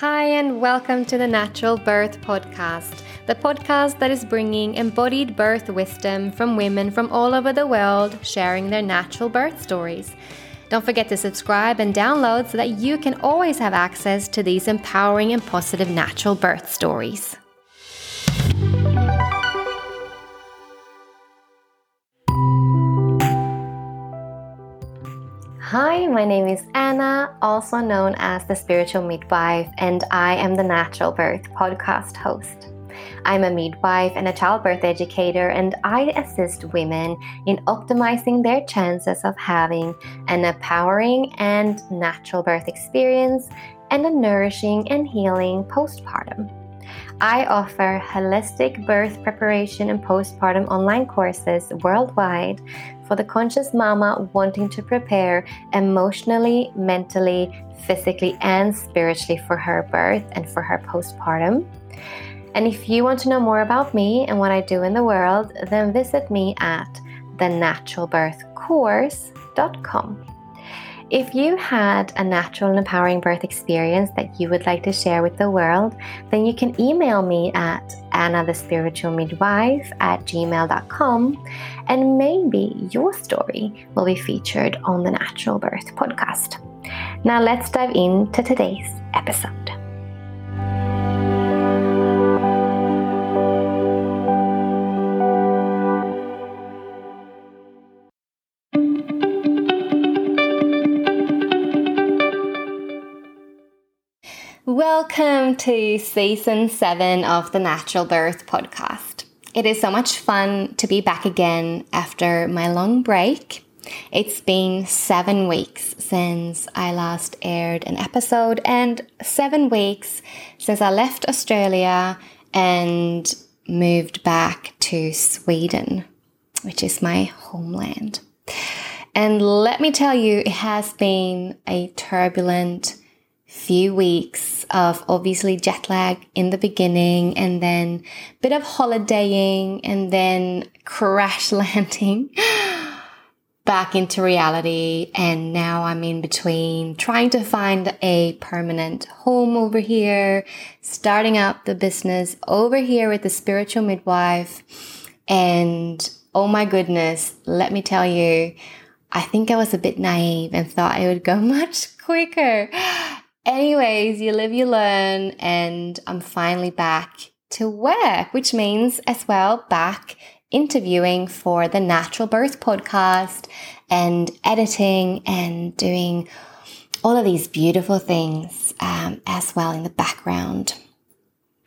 Hi, and welcome to the Natural Birth Podcast, the podcast that is bringing embodied birth wisdom from women from all over the world sharing their natural birth stories. Don't forget to subscribe and download so that you can always have access to these empowering and positive natural birth stories. Hi, my name is Anna, also known as the Spiritual Midwife, and I am the Natural Birth podcast host. I'm a midwife and a childbirth educator, and I assist women in optimizing their chances of having an empowering and natural birth experience and a nourishing and healing postpartum. I offer holistic birth preparation and postpartum online courses worldwide for the conscious mama wanting to prepare emotionally, mentally, physically, and spiritually for her birth and for her postpartum. And if you want to know more about me and what I do in the world, then visit me at thenaturalbirthcourse.com. If you had a natural and empowering birth experience that you would like to share with the world, then you can email me at annathespiritualmidwife at gmail.com and maybe your story will be featured on the Natural Birth podcast. Now let's dive into today's episode. Welcome to season seven of the Natural Birth podcast. It is so much fun to be back again after my long break. It's been seven weeks since I last aired an episode, and seven weeks since I left Australia and moved back to Sweden, which is my homeland. And let me tell you, it has been a turbulent few weeks of obviously jet lag in the beginning and then a bit of holidaying and then crash landing back into reality and now I'm in between trying to find a permanent home over here, starting up the business over here with the spiritual midwife and oh my goodness, let me tell you, I think I was a bit naive and thought it would go much quicker. Anyways, you live, you learn, and I'm finally back to work, which means as well back interviewing for the Natural Birth podcast and editing and doing all of these beautiful things um, as well in the background.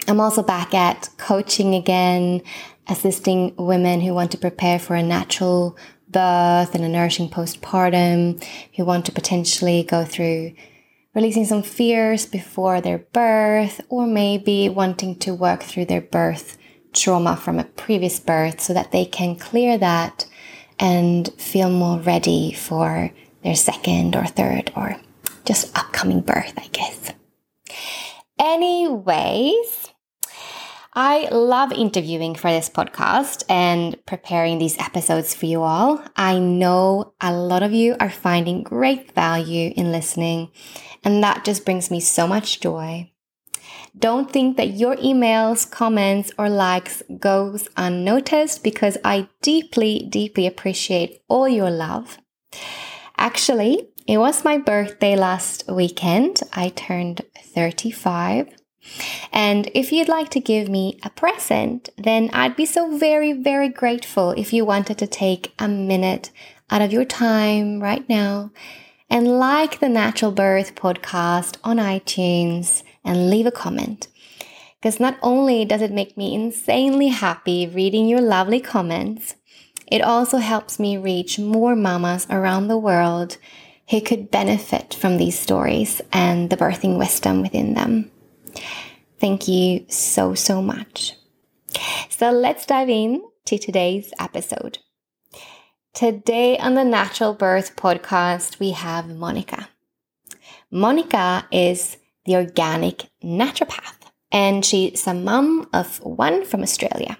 I'm also back at coaching again, assisting women who want to prepare for a natural birth and a nourishing postpartum, who want to potentially go through releasing some fears before their birth, or maybe wanting to work through their birth trauma from a previous birth so that they can clear that and feel more ready for their second or third or just upcoming birth, I guess. Anyways, I love interviewing for this podcast and preparing these episodes for you all. I know a lot of you are finding great value in listening, and that just brings me so much joy. Don't think that your emails, comments, or likes goes unnoticed because I deeply, deeply appreciate all your love. Actually, it was my birthday last weekend. I turned 35 and if you'd like to give me a present, then I'd be so very, very grateful if you wanted to take a minute out of your time right now and like the Natural Birth podcast on iTunes and leave a comment. Because not only does it make me insanely happy reading your lovely comments, it also helps me reach more mamas around the world who could benefit from these stories and the birthing wisdom within them. Thank you so, so much. So let's dive in to today's episode. Today on the Natural Birth podcast, we have Monica. Monica is the organic naturopath, and she's a mum of one from Australia.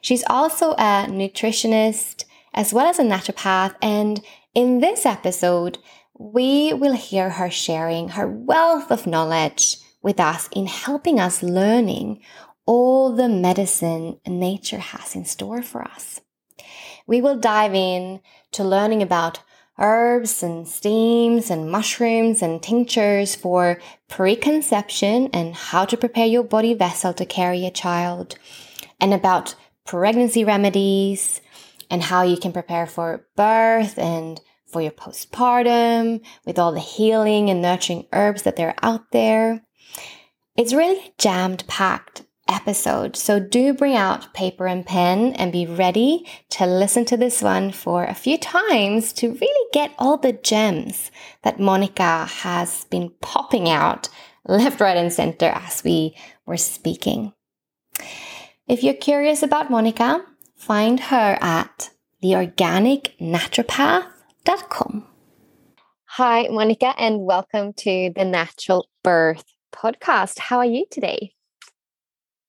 She's also a nutritionist as well as a naturopath, and in this episode, we will hear her sharing her wealth of knowledge with us in helping us learning all the medicine nature has in store for us. We will dive in to learning about herbs and steams and mushrooms and tinctures for preconception and how to prepare your body vessel to carry a child, and about pregnancy remedies and how you can prepare for birth and for your postpartum with all the healing and nurturing herbs that are out there. It's really jammed packed episode. So do bring out paper and pen and be ready to listen to this one for a few times to really get all the gems that Monica has been popping out left, right, and center as we were speaking. If you're curious about Monica, find her at theorganicnaturopath.com. Hi, Monica, and welcome to the Natural Birth podcast. How are you today?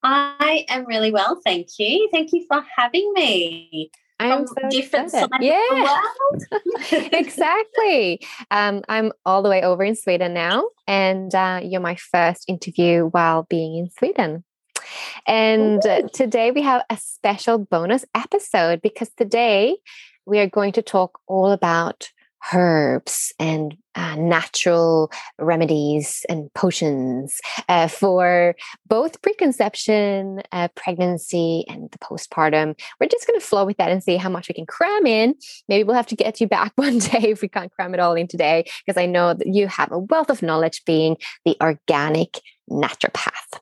I am really well, thank you. Thank you for having me. I'm From so different excited. sides yeah. of the world. exactly. Um, I'm all the way over in Sweden now, and uh, you're my first interview while being in Sweden. And uh, today we have a special bonus episode because today we are going to talk all about herbs and uh, natural remedies and potions uh, for both preconception, uh, pregnancy, and the postpartum. We're just going to flow with that and see how much we can cram in. Maybe we'll have to get you back one day if we can't cram it all in today, because I know that you have a wealth of knowledge being the organic naturopath.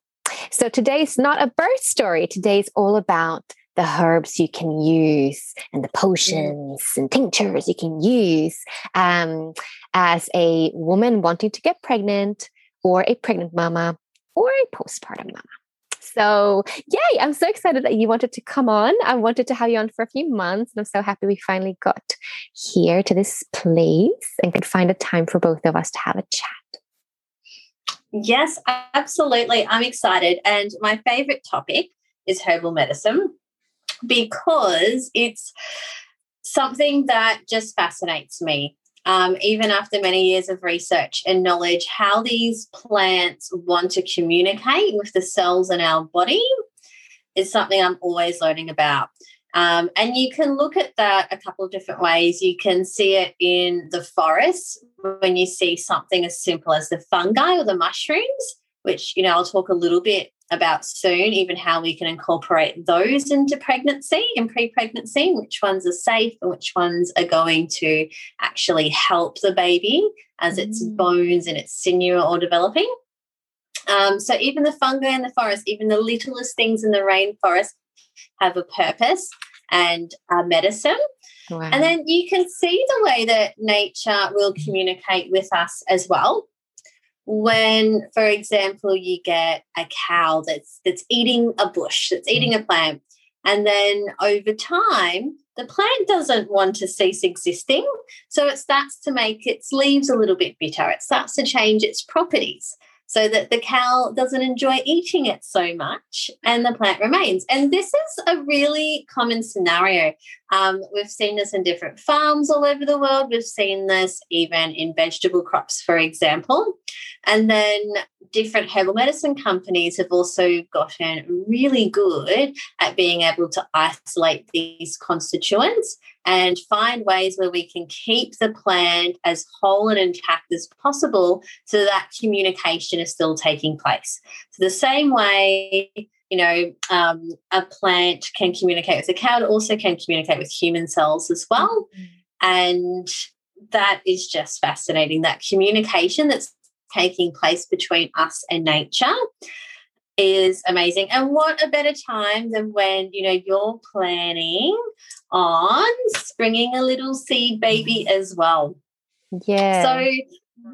So today's not a birth story. Today's all about the herbs you can use and the potions and tinctures you can use um, as a woman wanting to get pregnant or a pregnant mama or a postpartum mama. So, yay, I'm so excited that you wanted to come on. I wanted to have you on for a few months, and I'm so happy we finally got here to this place and could find a time for both of us to have a chat. yes, absolutely. I'm excited. And my favorite topic is herbal medicine because it's something that just fascinates me. Um, even after many years of research and knowledge, how these plants want to communicate with the cells in our body is something I'm always learning about. Um, and you can look at that a couple of different ways. You can see it in the forest when you see something as simple as the fungi or the mushrooms, which, you know, I'll talk a little bit about soon, even how we can incorporate those into pregnancy and pre pregnancy, which ones are safe and which ones are going to actually help the baby as its Mm. bones and its sinew are all developing. Um, so, even the fungi in the forest, even the littlest things in the rainforest have a purpose and a medicine. Wow. And then you can see the way that nature will communicate with us as well. When, for example, you get a cow that's that's eating a bush, that's eating a plant, and then over time, the plant doesn't want to cease existing. So it starts to make its leaves a little bit bitter. It starts to change its properties so that the cow doesn't enjoy eating it so much and the plant remains. And this is a really common scenario. Um, we've seen this in different farms all over the world. We've seen this even in vegetable crops, for example. And then different herbal medicine companies have also gotten really good at being able to isolate these constituents and find ways where we can keep the plant as whole and intact as possible so that communication is still taking place. So, the same way, you know, um, a plant can communicate with a cow, it also can communicate with human cells as well. And that is just fascinating that communication that's taking place between us and nature is amazing. And what a better time than when, you know, you're planning on springing a little seed baby as well. yeah. So,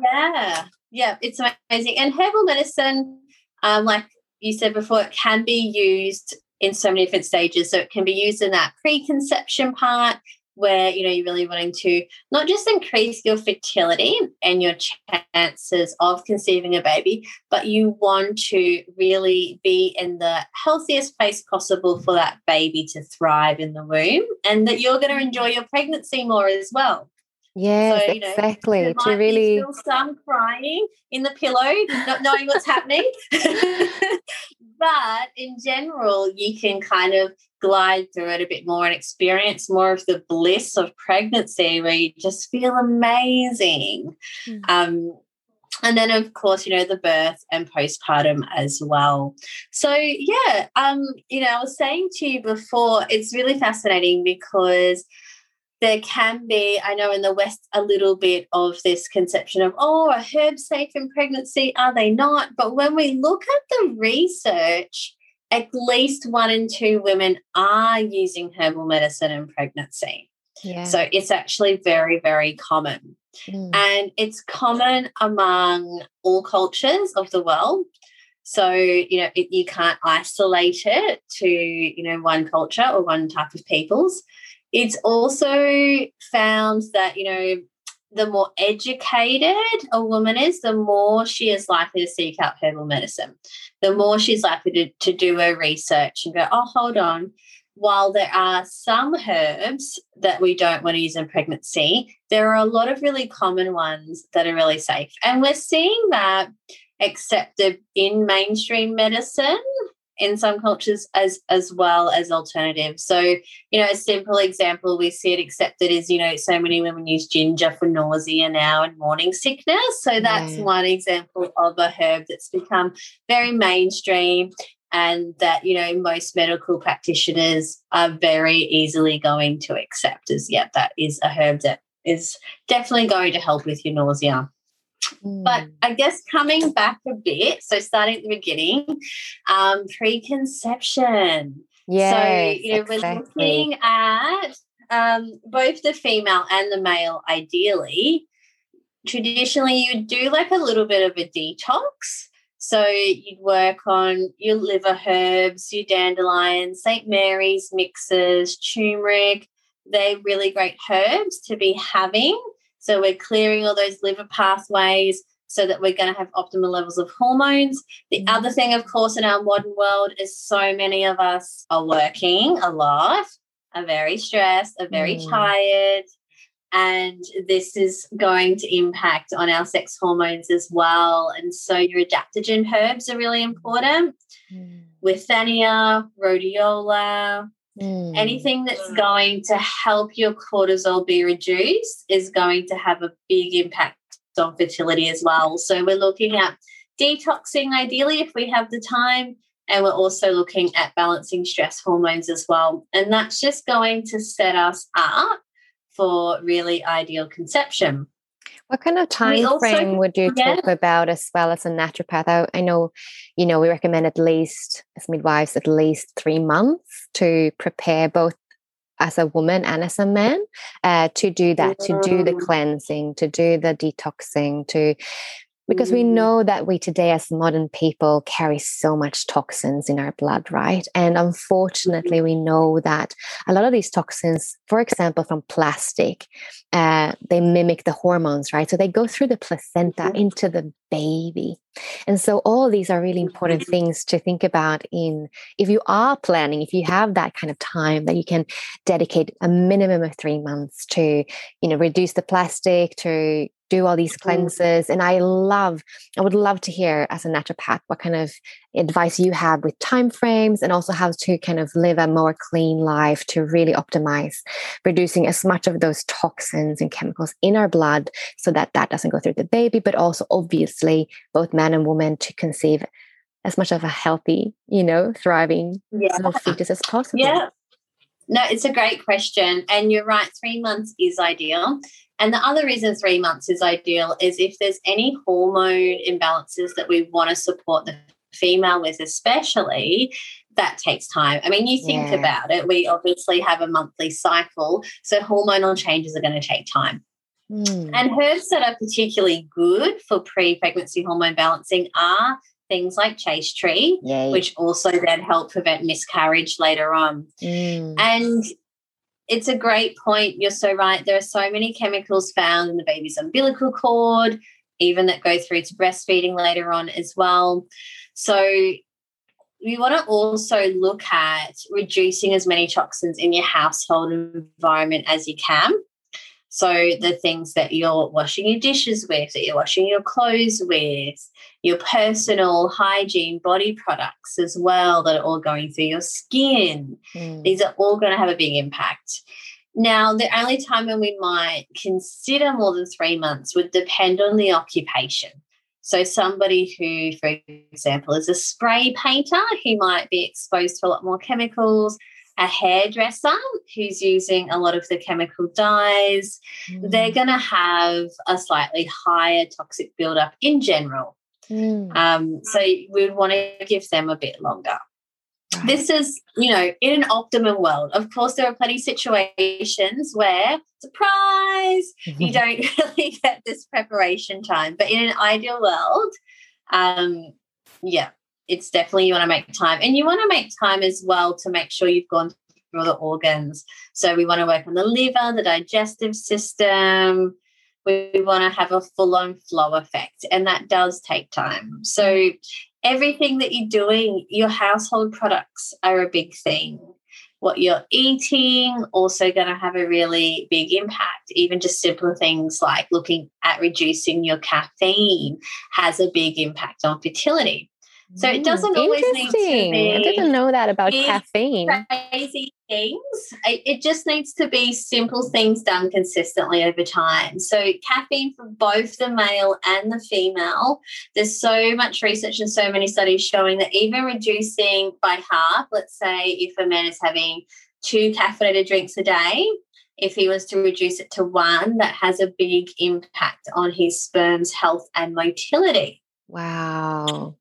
yeah, yeah, it's amazing. And herbal medicine, um, like you said before, it can be used in so many different stages. So it can be used in that preconception part where you know you're really wanting to not just increase your fertility and your chances of conceiving a baby but you want to really be in the healthiest place possible for that baby to thrive in the womb and that you're going to enjoy your pregnancy more as well Yes, so, you know, exactly. To really still some crying in the pillow, not knowing what's happening. but in general, you can kind of glide through it a bit more and experience more of the bliss of pregnancy where you just feel amazing. Mm. Um, and then of course you know the birth and postpartum as well so yeah um you know i was saying to you before it's really fascinating because there can be, I know in the West, a little bit of this conception of, oh, are herbs safe in pregnancy? Are they not? But when we look at the research, at least one in two women are using herbal medicine in pregnancy. Yeah. So it's actually very, very common. Mm. And it's common among all cultures of the world. So, you know, it, you can't isolate it to, you know, one culture or one type of peoples. It's also found that, you know, the more educated a woman is, the more she is likely to seek out herbal medicine. The more she's likely to, to do her research and go, oh, hold on. While there are some herbs that we don't want to use in pregnancy, there are a lot of really common ones that are really safe. And we're seeing that accepted in mainstream medicine in some cultures as as well as alternatives. So, you know, a simple example we see it accepted is, you know, so many women use ginger for nausea now and morning sickness. So that's yeah. one example of a herb that's become very mainstream and that, you know, most medical practitioners are very easily going to accept as, yeah, that is a herb that is definitely going to help with your nausea. But mm. I guess coming back a bit, so starting at the beginning, um, preconception. Yeah. So, you know, exactly. we're looking at um, both the female and the male, ideally. Traditionally, you do like a little bit of a detox. So you'd work on your liver herbs, your dandelion, St. Mary's mixes, turmeric. They're really great herbs to be having so we're clearing all those liver pathways so that we're going to have optimal levels of hormones. The mm-hmm. other thing, of course, in our modern world is so many of us are working a lot, are very stressed, are very mm. tired. And this is going to impact on our sex hormones as well. And so your adaptogen herbs are really important. Mm. Withania, rhodiola, Mm. Anything that's going to help your cortisol be reduced is going to have a big impact on fertility as well. So we're looking at detoxing ideally if we have the time. And we're also looking at balancing stress hormones as well. And that's just going to set us up for really ideal conception. What kind of time also, frame would you yeah. talk about as well as a naturopath? I, I, know, you know, we recommend at least as midwives at least three months to prepare both as a woman and as a man uh, to do that, to do the cleansing, to do the detoxing, to because we mm. know that we today as modern people carry so much toxins in our blood right and unfortunately we know that a lot of these toxins for example from plastic uh, they mimic the hormones right so they go through the placenta mm-hmm. into the baby and so all these are really important mm-hmm. things to think about in if you are planning if you have that kind of time that you can dedicate a minimum of three months to you know reduce the plastic to do all these mm. cleanses and i love i would love to hear as a naturopath what kind of advice you have with time frames and also how to kind of live a more clean life to really optimize reducing as much of those toxins and chemicals in our blood so that that doesn't go through the baby but also obviously both men and women to conceive as much of a healthy you know thriving yeah. fetus as possible yeah no, it's a great question. And you're right, three months is ideal. And the other reason three months is ideal is if there's any hormone imbalances that we want to support the female with, especially, that takes time. I mean, you think yeah. about it, we obviously have a monthly cycle, so hormonal changes are going to take time. Mm. And herbs that are particularly good for pre pregnancy hormone balancing are things like chaste tree, Yay. which also then help prevent miscarriage later on. Mm. And it's a great point. You're so right. There are so many chemicals found in the baby's umbilical cord, even that go through to breastfeeding later on as well. So we want to also look at reducing as many toxins in your household environment as you can. So the things that you're washing your dishes with, that you're washing your clothes with, your personal hygiene body products as well that are all going through your skin. Mm. These are all going to have a big impact. Now, the only time when we might consider more than three months would depend on the occupation. So, somebody who, for example, is a spray painter, who might be exposed to a lot more chemicals, a hairdresser who's using a lot of the chemical dyes, they're Mm. going to have a slightly higher toxic buildup in general. Mm. Um, so we would want to give them a bit longer. Right. This is, you know, in an optimum world. Of course, there are plenty of situations where, surprise, you don't really get this preparation time. But in an ideal world, um, yeah, it's definitely you want to make time. And you want to make time as well to make sure you've gone through the organs. So we want to work on the liver, the digestive system. We want to have a full on flow effect, and that does take time. So everything that you're doing, your household products are a big thing. What you're eating also going to have a really big impact. Even just simple things like looking at reducing your caffeine has a big impact on fertility. So it doesn't mm, always need to be I didn't know that about caffeine. crazy things. It, it just needs to be simple things done consistently over time. So, caffeine for both the male and the female, there's so much research and so many studies showing that even reducing by half, let's say if a man is having two caffeinated drinks a day, if he was to reduce it to one, that has a big impact on his sperm's health and motility. Wow.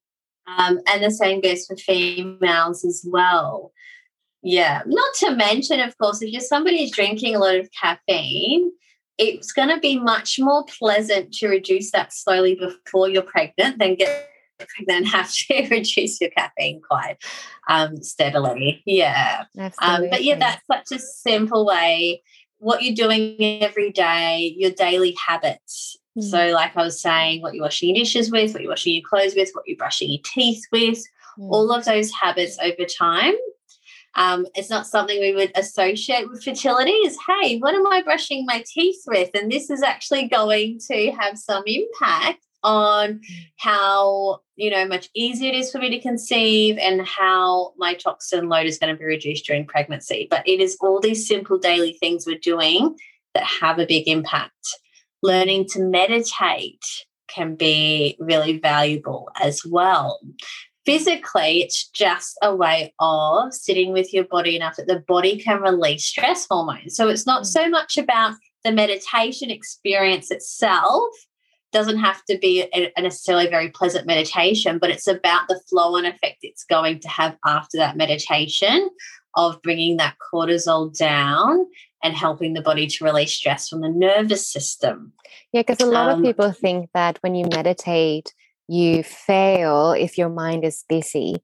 Um, and the same goes for females as well. Yeah, not to mention, of course, if you're somebody who's drinking a lot of caffeine, it's going to be much more pleasant to reduce that slowly before you're pregnant than get pregnant and have to reduce your caffeine quite um, steadily. Yeah. Um, but yeah, that's such a simple way. What you're doing every day, your daily habits. Mm. So, like I was saying, what you're washing your dishes with, what you're washing your clothes with, what you're brushing your teeth with, Mm. all of those habits over time. Um, it's not something we would associate with fertility. Is hey, what am I brushing my teeth with? And this is actually going to have some impact on how you know much easier it is for me to conceive and how my toxin load is going to be reduced during pregnancy. But it is all these simple daily things we're doing that have a big impact. Learning to meditate can be really valuable as well. Physically it's just a way of sitting with your body enough that the body can release stress hormones. So it's not mm. so much about the meditation experience itself doesn't have to be a, a necessarily very pleasant meditation but it's about the flow and effect it's going to have after that meditation of bringing that cortisol down and helping the body to release stress from the nervous system Yeah, because a lot Um, of people think that when you meditate, you fail if your mind is busy.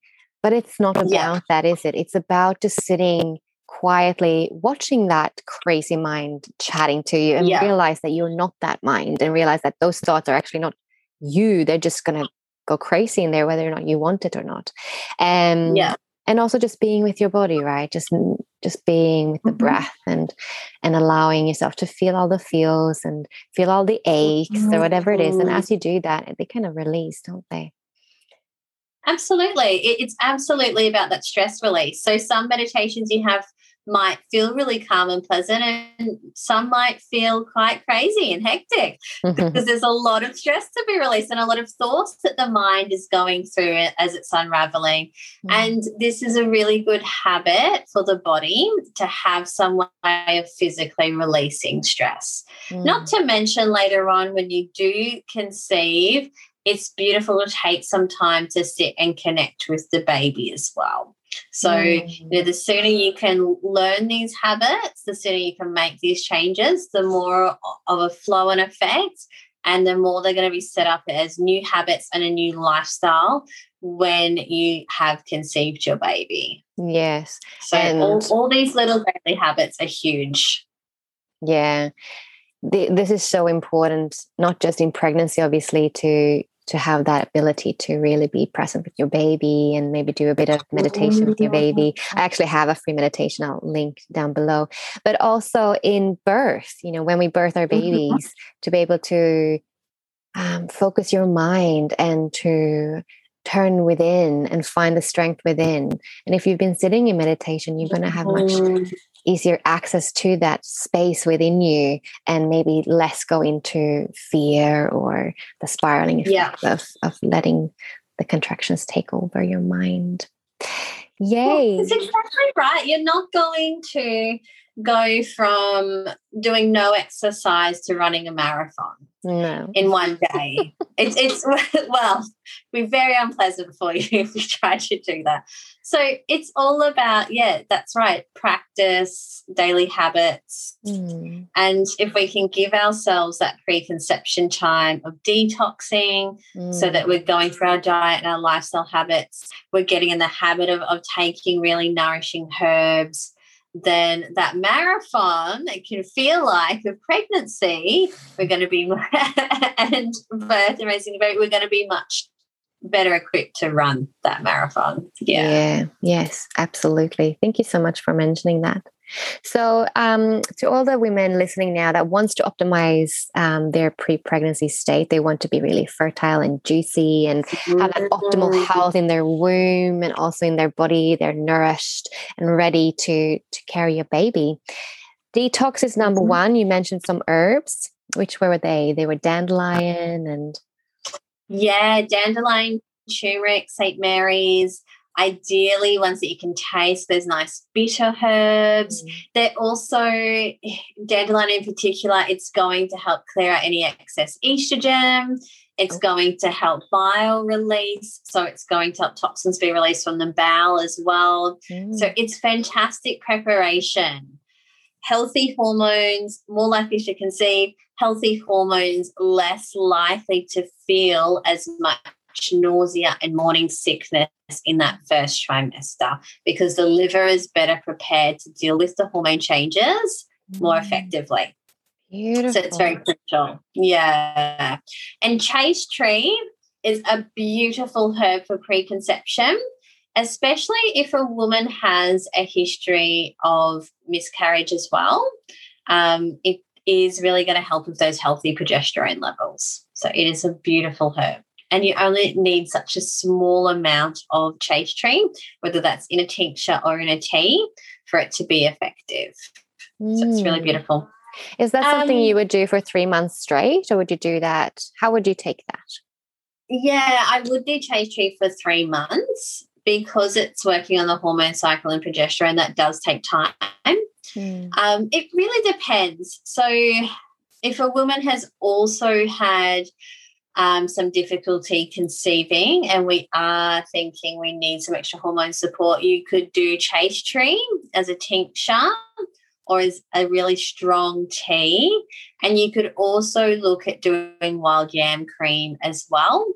But it's not about Yeah. that, is it? It's about just sitting quietly, watching that crazy mind chatting to you and Yeah. realize that you're not that mind and realize that those thoughts are actually not you. They're just going to go crazy in there, whether or not you want it or not. Um, yeah and also just being with your body right just just being with the Mhm. breath and and allowing yourself to feel all the feels and feel all the aches or whatever it is and as you do that they kind of release don't they Absolutely. It's absolutely about that stress release. So, some meditations you have might feel really calm and pleasant, and some might feel quite crazy and hectic mm-hmm. because there's a lot of stress to be released and a lot of thoughts that the mind is going through as it's unraveling. Mm-hmm. And this is a really good habit for the body to have some way of physically releasing stress. Not mm. to mention later on when you do conceive, it's beautiful to take some time to sit and connect with the baby as well. So, you know, mm. the sooner you can learn these habits, the sooner you can make these changes, the more of a flow and effect and the more they're going to be set up as new habits and a new lifestyle when you have conceived your baby. Yes. So And- all, all these little daily habits are huge. Yeah. The, this is so important, not just in pregnancy, obviously, to to have that ability to really be present with your baby and maybe do a bit of meditation with your baby. I actually have a free meditation I'll link down below. But also in birth, you know, when we birth our babies, to be able to um, focus your mind and to turn within and find the strength within. And if you've been sitting in meditation, you're going to have much. Easier access to that space within you and maybe less go into fear or the spiraling Yeah. effect of, of letting the contractions take over your mind. Well, Yay. It's exactly right. You're not going to go from doing no exercise to running a marathon No. in one day. it's it's well, be very unpleasant for you if you try to do that. So it's all about yeah, that's right. Practice, daily habits, Mm, and if we can give ourselves that preconception time of detoxing, so mm, that we're going through our diet and our lifestyle habits, we're getting in the habit of, of taking really nourishing herbs, then that marathon it can feel like with pregnancy, we're going to be and birth and raising a baby, we're going to be much better equipped to run that marathon. Yeah. yeah. Yes, absolutely. Thank you so much for mentioning that. So, um, to all the women listening now that wants to optimize um, their pre-pregnancy state, they want to be really fertile and juicy and have that optimal health in their womb and also in their body. They're nourished and ready to to carry a baby. Detox is number Mhm. one. You mentioned some herbs. Which were they? They were dandelion and Yeah, dandelion, turmeric, St. Mary's. Ideally, ones that you can taste. There's nice bitter herbs. They're also dandelion in particular. It's going to help clear out any excess estrogen. It's Oh. going to help bile release. So it's going to help toxins be released from the bowel as well. Mm, So it's fantastic preparation. Healthy hormones, more likely to conceive. Healthy hormones, less likely to feel as much nausea and morning sickness in that first trimester because the liver is better prepared to deal with the hormone changes more mm, effectively. Beautiful. So it's very crucial. Yeah. And chaste tree is a beautiful herb for preconception, especially if a woman has a history of miscarriage as well. Um, it is really going to help with those healthy progesterone levels. So it is a beautiful herb. And you only need such a small amount of chaste tree, whether that's in a tincture or in a tea, for it to be effective. So it's really Mm. beautiful. Is that something Um, you would do for three months straight, or would you do that? How would you take that? Yeah, I would do chaste tree for three months because it's working on the hormone cycle and progesterone. That does take time. Um, it really depends. So, if a woman has also had um, some difficulty conceiving and we are thinking we need some extra hormone support, you could do chaste tree as a tincture or as a really strong tea. And you could also look at doing wild yam cream as well.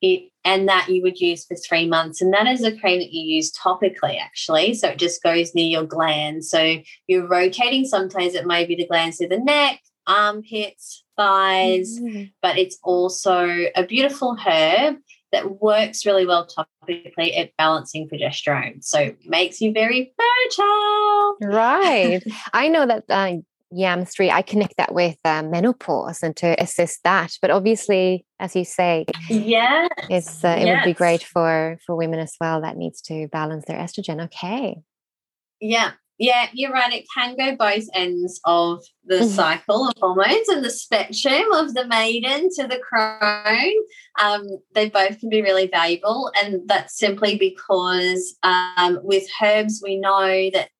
It, and that you would use for three months. And that is a cream that you use topically, actually. So it just goes near your glands. So you're rotating. Sometimes it may be the glands through the neck, armpits, thighs, Mm. but it's also a beautiful herb that works really well topically at balancing progesterone. So makes you very fertile. Right. I know that uh, yam street, I connect that with uh, menopause and to assist that. But obviously, as you say, Yeah. it's uh, it would be great for for women as well that needs to balance their estrogen. Okay. Yeah. Yeah, you're right. It can go both ends of the Mhm. cycle of hormones and the spectrum of the maiden to the crone. Um, they both can be really valuable. And that's simply because um, with herbs, we know that,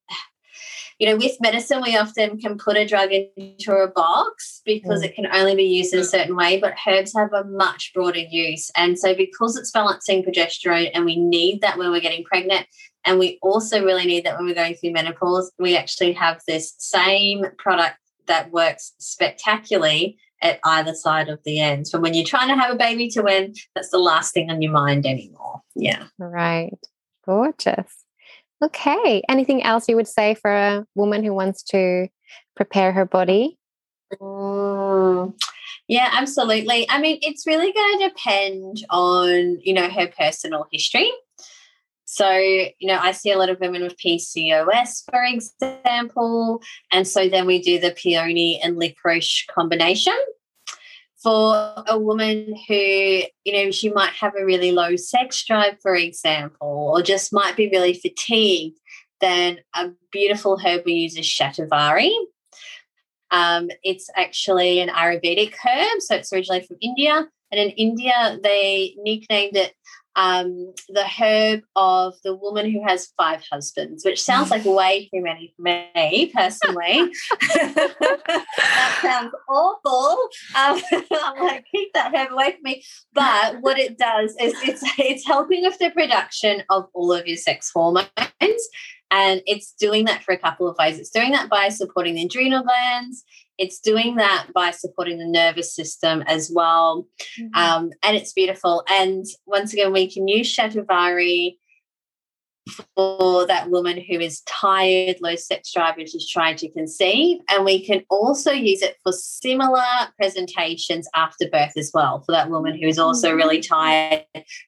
you know, with medicine, we often can put a drug into a box because Mm. it can only be used in a certain way, but herbs have a much broader use. And so, because it's balancing progesterone and we need that when we're getting pregnant, and we also really need that when we're going through menopause. We actually have this same product that works spectacularly at either side of the ends. From when you're trying to have a baby to when that's the last thing on your mind anymore. Yeah. Right. Gorgeous. Okay. Anything else you would say for a woman who wants to prepare her body? Mm, yeah, absolutely. I mean, it's really going to depend on, you know, her personal history. So, you know, I see a lot of women with PCOS, for example. And so then we do the peony and licorice combination. For a woman who, you know, she might have a really low sex drive, for example, or just might be really fatigued, then a beautiful herb we use is shatavari. Um, it's actually an Ayurvedic herb, so it's originally from India. And in India, they nicknamed it um, the herb of the woman who has five husbands, which sounds like way too many for me personally. that sounds awful. Um, I'm like, keep that herb away from me. But what it does is it's it's helping with the production of all of your sex hormones. And it's doing that for a couple of ways. It's doing that by supporting the adrenal glands. It's doing that by supporting the nervous system as well. Mm-hmm. Um, and it's beautiful. And once again, we can use Shatavari for that woman who is tired, low sex drive, and she's trying to conceive. And we can also use it for similar presentations after birth as well, for that woman who is also really mm-hmm. tired,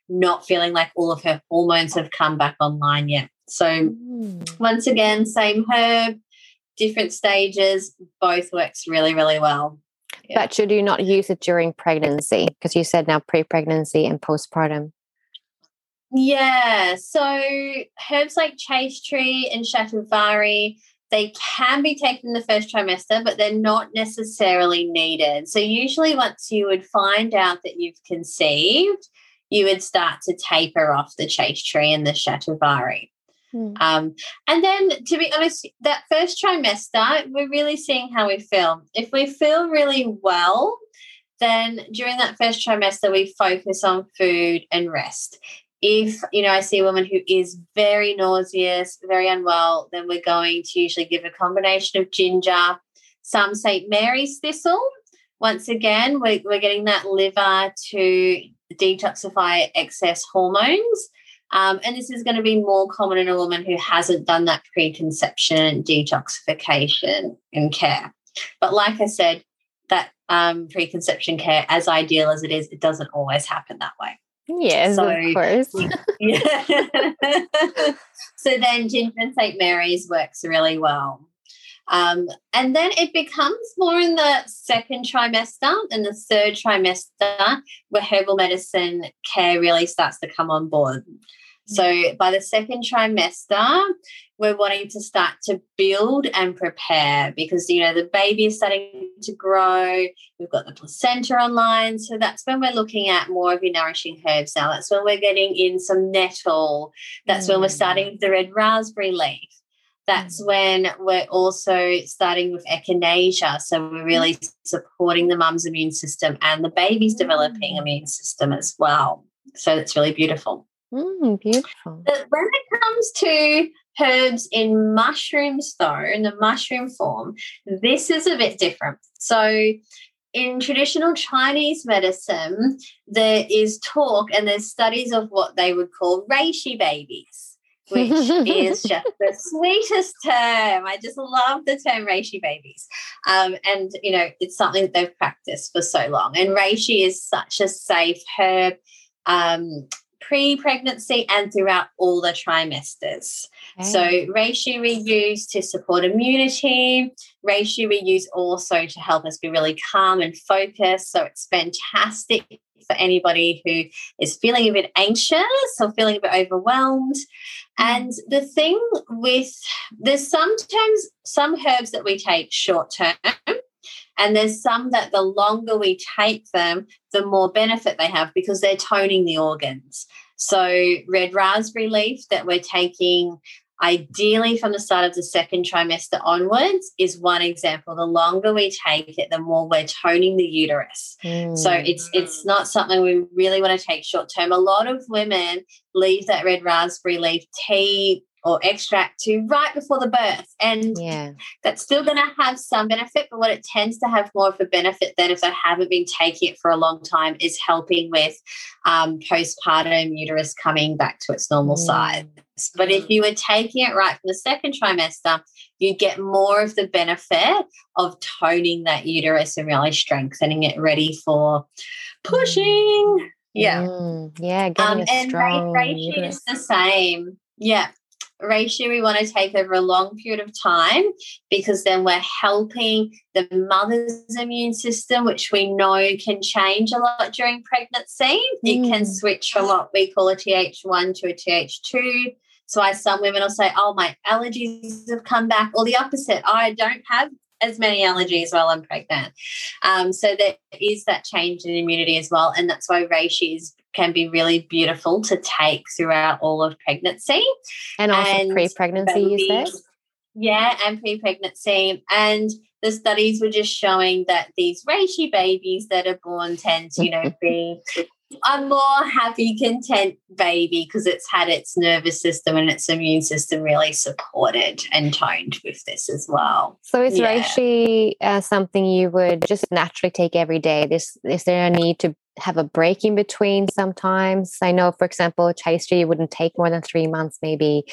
not feeling like all of her hormones have come back online yet. So, mm. once again, same herb, different stages, both works really, really well. Yeah. But should you not use it during pregnancy? Because you said now pre pregnancy and postpartum. Yeah. So, herbs like chaste tree and shatavari, they can be taken in the first trimester, but they're not necessarily needed. So, usually, once you would find out that you've conceived, you would start to taper off the chaste tree and the shatavari. Mm. Um, and then, to be honest, that first trimester, we're really seeing how we feel. If we feel really well, then during that first trimester, we focus on food and rest. If, you know, I see a woman who is very nauseous, very unwell, then we're going to usually give a combination of ginger, some St. Mary's thistle. Once again, we're, we're getting that liver to detoxify excess hormones. Um, and this is going to be more common in a woman who hasn't done that preconception detoxification and care. But like I said, that um, preconception care, as ideal as it is, it doesn't always happen that way. Yes, so, of course. so then ginger and St. Mary's works really well. Um, and then it becomes more in the second trimester and the third trimester where herbal medicine care really starts to come on board. So by the second trimester, we're wanting to start to build and prepare because you know the baby is starting to grow. We've got the placenta online, so that's when we're looking at more of your nourishing herbs now. That's when we're getting in some nettle. That's mm. when we're starting mm. with the red raspberry leaf. That's mm. when we're also starting with echinacea. So we're really supporting the mum's immune system and the baby's developing mm. immune system as well. So it's really beautiful. Mm, beautiful. But when it comes to herbs in mushrooms, though, in the mushroom form, this is a bit different. So, in traditional Chinese medicine, there is talk and there's studies of what they would call reishi babies, which is just the sweetest term. I just love the term reishi babies. Um, and, you know, it's something that they've practiced for so long. And reishi is such a safe herb. Um, pre pregnancy and throughout all the trimesters. Okay. So, reishi we use to support immunity. Reishi we use also to help us be really calm and focused. So, it's fantastic for anybody who is feeling a bit anxious or feeling a bit overwhelmed. Hmm. And the thing with there's sometimes some herbs that we take short term and there's some that the longer we take them, the more benefit they have because they're toning the organs. So, red raspberry leaf that we're taking ideally from the start of the second trimester onwards is one example the longer we take it the more we're toning the uterus mm. so it's it's not something we really want to take short term a lot of women leave that red raspberry leaf tea or extract to right before the birth. And Yeah. that's still going to have some benefit, but what it tends to have more of a benefit than if they haven't been taking it for a long time is helping with um, postpartum uterus coming back to its normal Mm. size. But if you were taking it right from the second trimester, you get more of the benefit of toning that uterus and really strengthening it ready for pushing. Yeah. Mm, yeah, getting Um, and strong ratio uterus. is the same. Yeah. Ratio we want to take over a long period of time because then we're helping the mother's immune system, which we know can change a lot during pregnancy. It can Mm. switch from what we call a TH1 to a TH2. So why some women will say, Oh, my allergies have come back, or the opposite, I don't have as many allergies while I'm pregnant. Um, so there is that change in immunity as well. And that's why reishi can be really beautiful to take throughout all of pregnancy. And also and pre-pregnancy, you said? Yeah, and pre-pregnancy. And the studies were just showing that these reishi babies that are born tend to, you know, be a more happy, content baby because it's had its nervous system and its immune system really supported and toned with this as well. So is Yeah. reishi uh, something you would just naturally take every day? This is there a need to have a break in between sometimes? I know, for example, chaste tree you wouldn't take more than three months maybe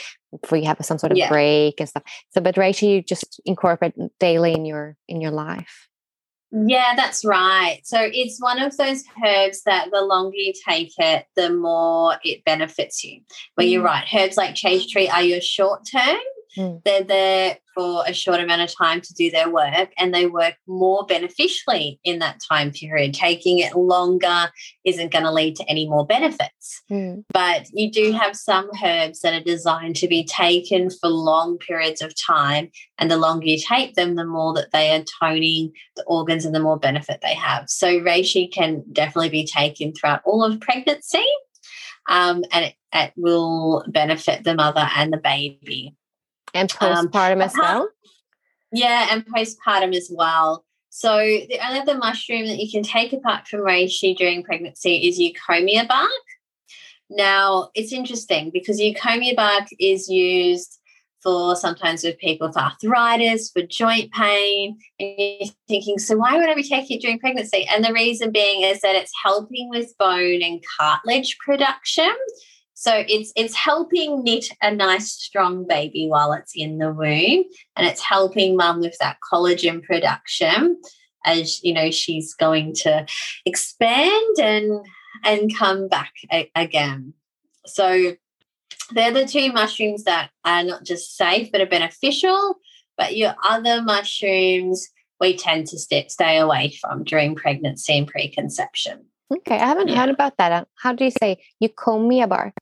before you have some sort of Yeah. break and stuff. So but reishi you just incorporate daily in your in your life. Yeah, that's right. So it's one of those herbs that the longer you take it, the more it benefits you. You're Mm. right, herbs like chaste tree are your short term. Mm. They're there for a short amount of time to do their work and they work more beneficially in that time period. Taking it longer isn't going to lead to any more benefits. Mm. But you do have some herbs that are designed to be taken for long periods of time. And the longer you take them, the more that they are toning the organs and the more benefit they have. So, reishi can definitely be taken throughout all of pregnancy um, and it, it will benefit the mother and the baby. And Um, postpartum as well? Yeah, and postpartum as well. So the only other mushroom that you can take apart from reishi during pregnancy is eucommia bark. Now it's interesting because eucommia bark is used for sometimes with people with arthritis, for joint pain, and you're thinking, so why would I be taking it during pregnancy? And the reason being is that it's helping with bone and cartilage production. So it's it's helping knit a nice strong baby while it's in the womb and it's helping mum with that collagen production as you know she's going to expand and and come back a- again. So they're the two mushrooms that are not just safe but are beneficial but your other mushrooms we tend to st- stay away from during pregnancy and preconception Okay, I haven't Yeah. heard about that. Uh, How do you say eucommia bark?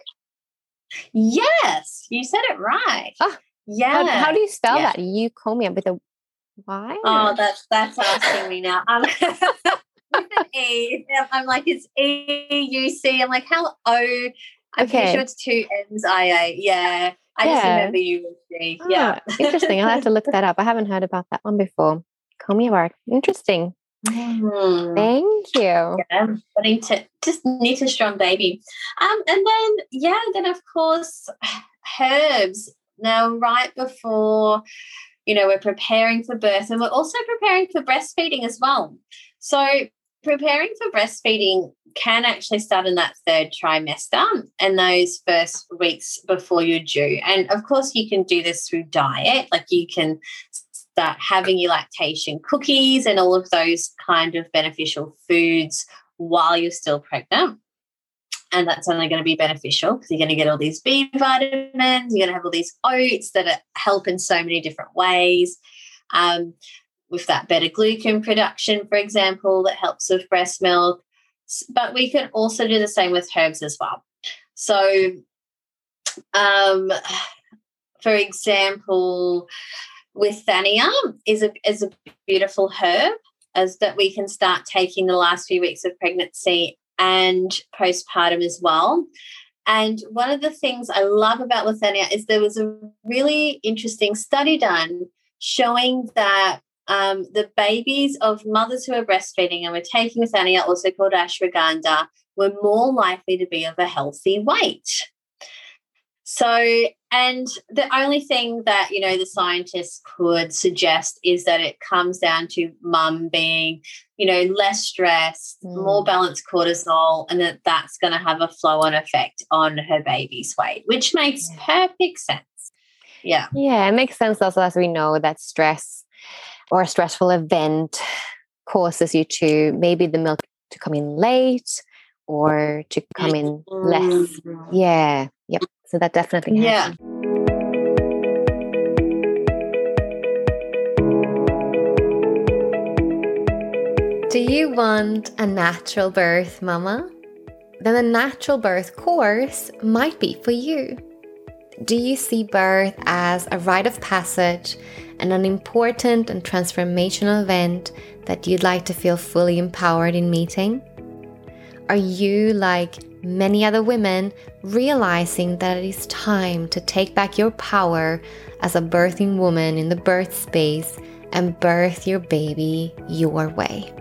yes you said it right Ah, yeah How, how do you spell yeah. that? Eucommia with a Y? Oh, that's that's asking me now. Um, with an E, I'm like it's E U C. I'm like how O. I'm pretty Okay. sure it's two N's I A. Yeah, I just Yeah. remember you with C. Yeah, Ah, interesting. I'll have to look that up. I haven't heard about that one before. Eucommia bark. Interesting. Mhm. Thank you. Yeah, wanting to just knit a strong baby. Um, and then yeah, then of course herbs. Now, right before you know, we're preparing for birth and we're also preparing for breastfeeding as well. So preparing for breastfeeding can actually start in that third trimester and those first weeks before you're due. And of course, you can do this through diet, like you can start having your lactation cookies and all of those kind of beneficial foods while you're still pregnant. And that's only going to be beneficial because you're going to get all these B vitamins, you're going to have all these oats that help in so many different ways. Um, with that better glucose production, for example, that helps with breast milk. But we can also do the same with herbs as well. So, um, for example, withania is a is a beautiful herb as that we can start taking the last few weeks of pregnancy and postpartum as well. And one of the things I love about Withania is there was a really interesting study done showing that um, the babies of mothers who are breastfeeding and were taking Withania, also called ashwagandha, were more likely to be of a healthy weight. So, and the only thing that, you know, the scientists could suggest is that it comes down to mum being, you know, less stressed, Mm. more balanced cortisol, and that that's going to have a flow on effect on her baby's weight, which makes perfect sense. Yeah. Yeah, it makes sense also as we know that stress or a stressful event causes you to maybe the milk to come in late or to come in less. Yeah. Yep. So that definitely Yeah. Do you want a natural birth, mama? Then a natural birth course might be for you. Do you see birth as a rite of passage and an important and transformational event that you'd like to feel fully empowered in meeting? Are you, like many other women, realizing that it is time to take back your power as a birthing woman in the birth space and birth your baby your way?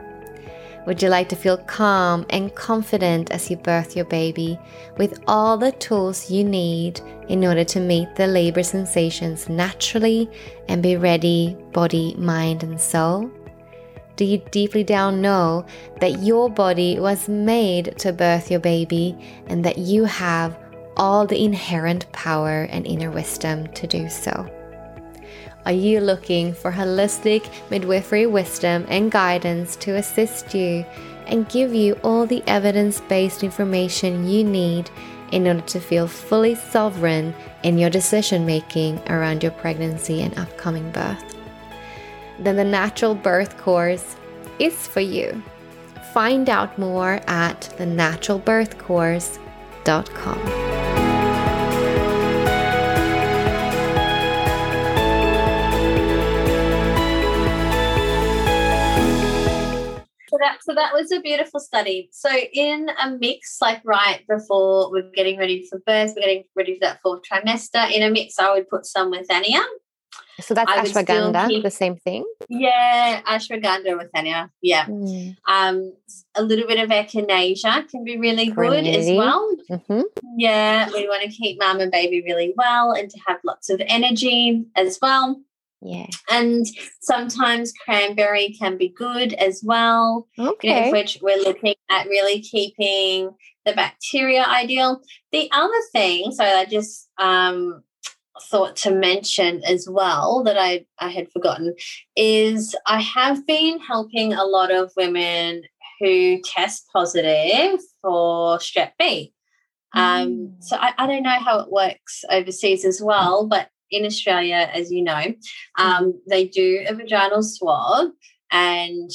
Would you like to feel calm and confident as you birth your baby with all the tools you need in order to meet the labor sensations naturally and be ready, body, mind, and soul? Do you deeply down know that your body was made to birth your baby and that you have all the inherent power and inner wisdom to do so? Are you looking for holistic midwifery wisdom and guidance to assist you and give you all the evidence based information you need in order to feel fully sovereign in your decision making around your pregnancy and upcoming birth? Then the Natural Birth Course is for you. Find out more at thenaturalbirthcourse.com. So that so that was a beautiful study. So in a mix, like right before we're getting ready for birth, we're getting ready for that fourth trimester. In a mix, I would put some withania. So that's I ashwagandha, keep- the same thing. Yeah, ashwagandha withania. Yeah. Um, a little bit of echinacea can be really good as well. hmm Yeah, we want to keep mum and baby really well and to have lots of energy as well. Yeah. And sometimes cranberry can be good as well. you know, Okay. if which we're looking at really keeping the bacteria ideal. The other thing, so I just um, thought to mention as well that I, I had forgotten is I have been helping a lot of women who test positive for strep B. Um, so I, I don't know how it works overseas as well, but in Australia, as you know, um, they do a vaginal swab and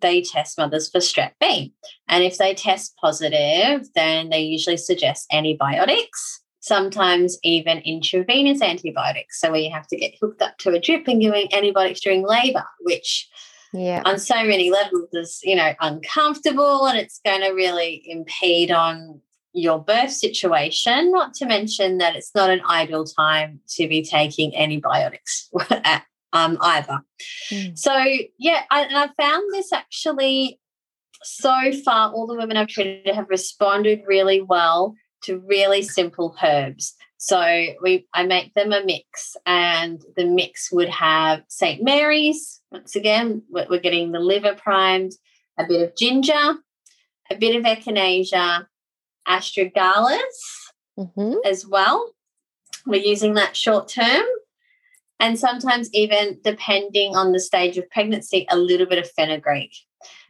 they test mothers for strep B. And if they test positive, then they usually suggest antibiotics, sometimes even intravenous antibiotics. So where you have to get hooked up to a drip and giving antibiotics during labor, which Yeah. on so many levels is, you know, uncomfortable and it's going to really impede on your birth situation, not to mention that it's not an ideal time to be taking antibiotics um, either. Mm. So, yeah, I, and I found this actually so far, all the women I've treated have responded really well to really simple herbs. So we I make them a mix, and the mix would have St. Mary's. Once again, we're, getting the liver primed, a bit of ginger, a bit of echinacea, astragalus hmm as well. We're using that short term. And sometimes, even depending on the stage of pregnancy, a little bit of fenugreek.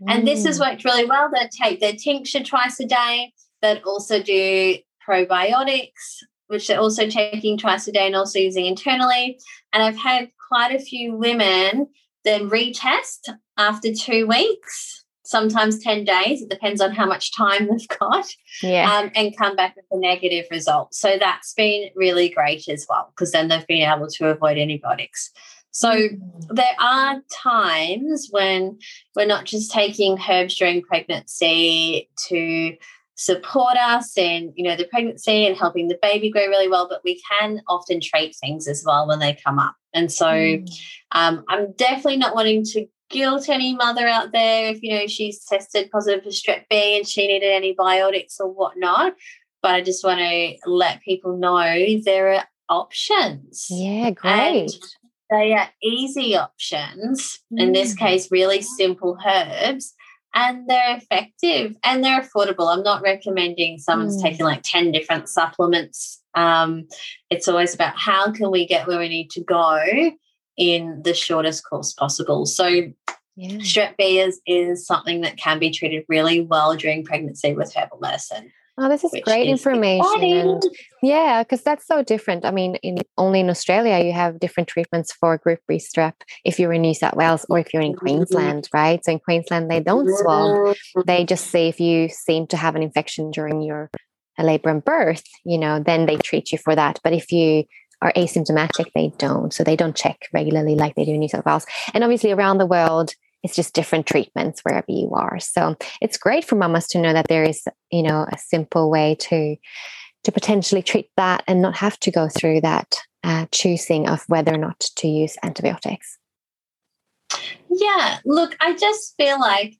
And this Mm. has worked really well. They take their tincture twice a day. They'd also do probiotics, which they're also taking twice a day and also using internally. And I've had quite a few women then retest after two weeks, sometimes 10 days. It depends on how much time they've got Yeah. um, and come back with a negative result. So that's been really great as well because then they've been able to avoid antibiotics. So there are times when we're not just taking herbs during pregnancy to support us in you know the pregnancy and helping the baby grow really well but we can often treat things as well when they come up and so Mm. um, i'm definitely not wanting to guilt any mother out there if you know she's tested positive for strep b and she needed antibiotics or whatnot but I just want to let people know there are options. Yeah, great. And they are easy options. In this Mm. case, really simple herbs. And they're effective and they're affordable. I'm not recommending someone's Mm. taking like 10 different supplements. Um, it's always about how can we get where we need to go in the shortest course possible. So yeah. strep B is, is something that can be treated really well during pregnancy with herbal medicine. Oh, this is great is information. And yeah, because that's so different. I mean, in only in Australia you have different treatments for group B strep if you're in New South Wales or if you're in mm-hmm. Queensland, right? So in Queensland they don't swab. Mm-hmm. They just say if you seem to have an infection during your labor and birth, you know, then they treat you for that. But if you are asymptomatic, they don't. So they don't check regularly like they do in New South Wales. And obviously around the world, it's just different treatments wherever you are. So it's great for mamas to know that there is, you know, a simple way to to potentially treat that and not have to go through that uh, choosing of whether or not to use antibiotics. Yeah, look, I just feel like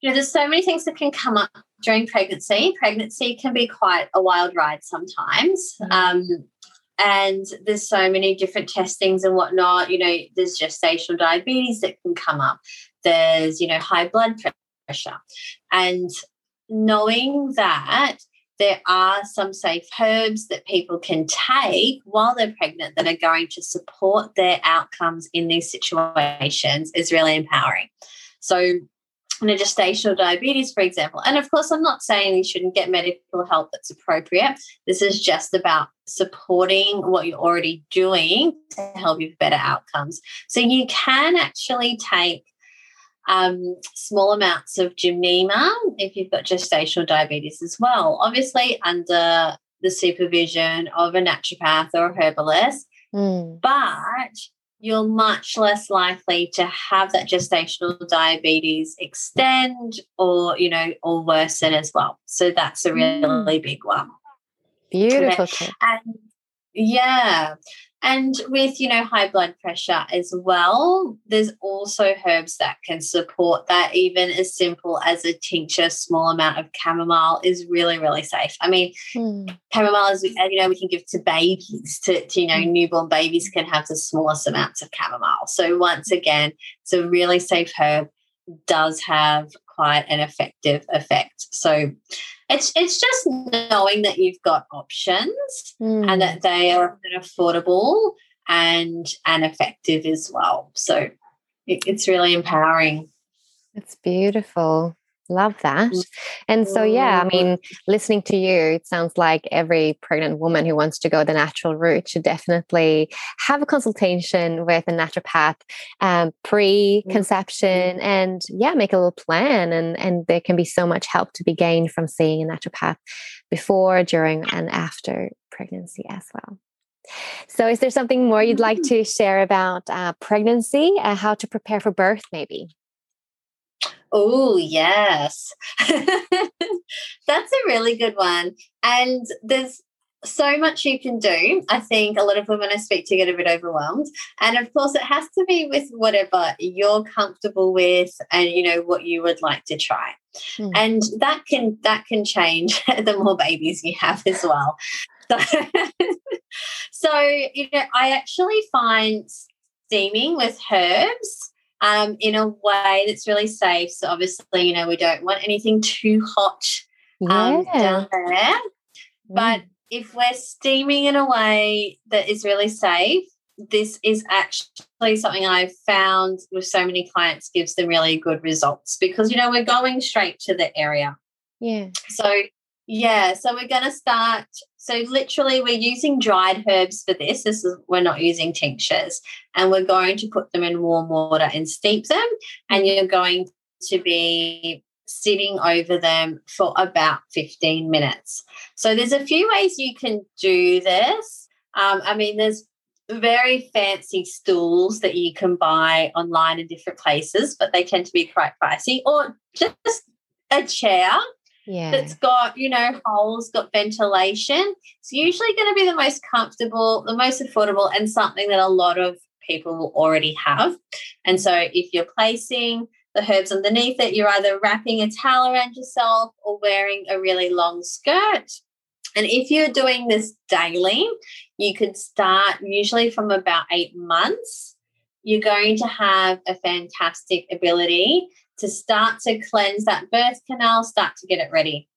you know, there's so many things that can come up during pregnancy. Pregnancy can be quite a wild ride sometimes. Um, and there's so many different testings and whatnot. You know, there's gestational diabetes that can come up. There's, you know, high blood pressure. And knowing that there are some safe herbs that people can take while they're pregnant that are going to support their outcomes in these situations is really empowering. So, in a gestational diabetes, for example, and of course, I'm not saying you shouldn't get medical help that's appropriate. This is just about supporting what you're already doing to help you with better outcomes. So, you can actually take um, small amounts of gymnema if you've got gestational diabetes as well. Obviously, under the supervision of a naturopath or a herbalist, Mm. but you're much less likely to have that gestational diabetes extend or you know or worsen as well so that's a really big one Beautiful. And yeah and with you know high blood pressure as well there's also herbs that can support that. Even as simple as a tincture small amount of chamomile is really really safe. I mean Mm. chamomile is uh, you know we can give to babies to, to you know newborn babies can have the smallest amounts of chamomile. So once again it's a really safe herb does have quite an effective effect. So it's it's just knowing that you've got options Mm. and that they are affordable and and effective as well so it, it's really empowering It's beautiful. Love that. And so, yeah, I mean, listening to you, it sounds like every pregnant woman who wants to go the natural route should definitely have a consultation with a naturopath um, pre-conception and yeah, make a little plan. And and there can be so much help to be gained from seeing a naturopath before, during, and after pregnancy as well. So, is there something more you'd like to share about uh, pregnancy, uh, how to prepare for birth, maybe? Oh, yes. That's a really good one. And there's so much you can do. I think a lot of women I speak to get a bit overwhelmed. And of course, it has to be with whatever you're comfortable with and you know what you would like to try. Hmm. And that can that can change the more babies you have as well. So, so you know, I actually find steaming with herbs um, in a way that's really safe. So obviously, you know, we don't want anything too hot um, down there. But if we're steaming in a way that is really safe, this is actually something I've found with so many clients gives them really good results because, you know, we're going straight to the area. yeah. So, yeah, so we're going to start. So, literally, we're using dried herbs for this. This is we're not using tinctures, and we're going to put them in warm water and steep them. And you're going to be sitting over them for about 15 minutes. So, there's a few ways you can do this. Um, I mean, there's very fancy stools that you can buy online in different places, but they tend to be quite pricey, or just a chair Yeah. that's got you know holes got ventilation it's usually going to be the most comfortable the most affordable and something that a lot of people will already have and so if you're placing the herbs underneath it you're either wrapping a towel around yourself or wearing a really long skirt And if you're doing this daily, you could start usually from about eight months. You're going to have a fantastic ability to start to cleanse that birth canal, start to get it ready.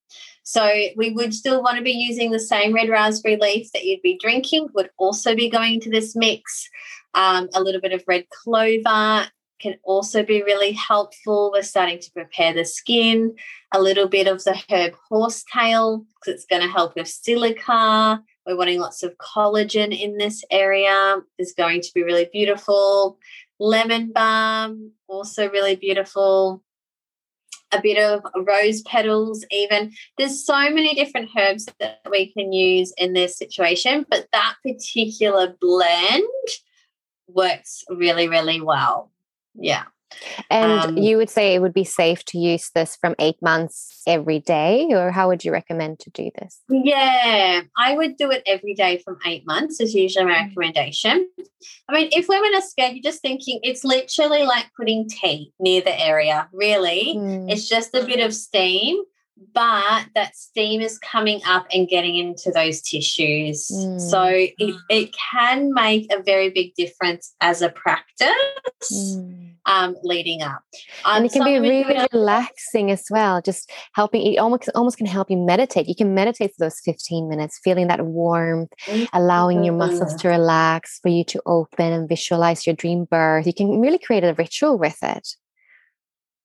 So we would still want to be using the same red raspberry leaf that you'd be drinking, would also be going into this mix. Um, a little bit of red clover can also be really helpful. We're starting to prepare the skin. A little bit of the herb horsetail because it's going to help with silica. We're wanting lots of collagen in this area. Is going to be really beautiful. Lemon balm also really beautiful a bit of rose petals, even. There's so many different herbs that we can use in this situation, but that particular blend works really, really well. Yeah. And Um, you would say it would be safe to use this from eight months every day, or how would you recommend to do this? Yeah, I would do it every day from eight months, is usually my recommendation. I mean, if women are scared, you're just thinking it's literally like putting tea near the area, really. Mm. It's just a bit of steam, but that steam is coming up and getting into those tissues. So it, it can make a very big difference as a practice Mm. Um, leading up. and Um, it can be really relaxing as well just helping it almost almost can help you meditate you can meditate for those 15 minutes feeling that warmth allowing your muscles Mhm. to relax for you to open and visualize your dream birth you can really create a ritual with it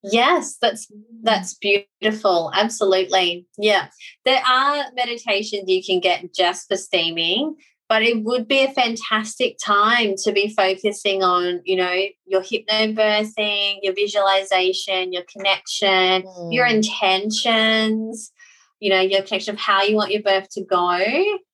Yes, that's that's beautiful. Absolutely. Yeah. There are meditations you can get just for steaming, but it would be a fantastic time to be focusing on, you know, your hypnobirthing, your visualization, your connection, your Mm. intentions, you know, your connection of how you want your birth to go.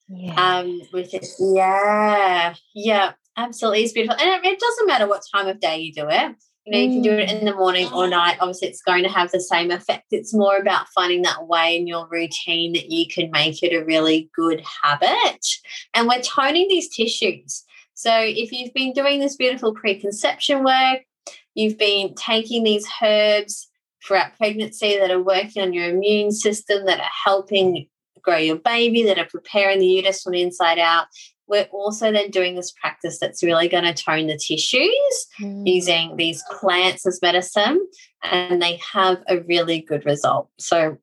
yeah Um, with it. Yeah. Yeah. Absolutely. It's beautiful. And it, it doesn't matter what time of day you do it. You know, you can do it in the mm. morning or night. Obviously, it's going to have the same effect. It's more about finding that way in your routine that you can make it a really good habit. And we're toning these tissues. So if you've been doing this beautiful preconception work, you've been taking these herbs throughout pregnancy that are working on your immune system, that are helping grow your baby, that are preparing the uterus from the inside out. We're also then doing this practice that's really going to tone the tissues Mm. using these plants as medicine, and they have a really good result. So,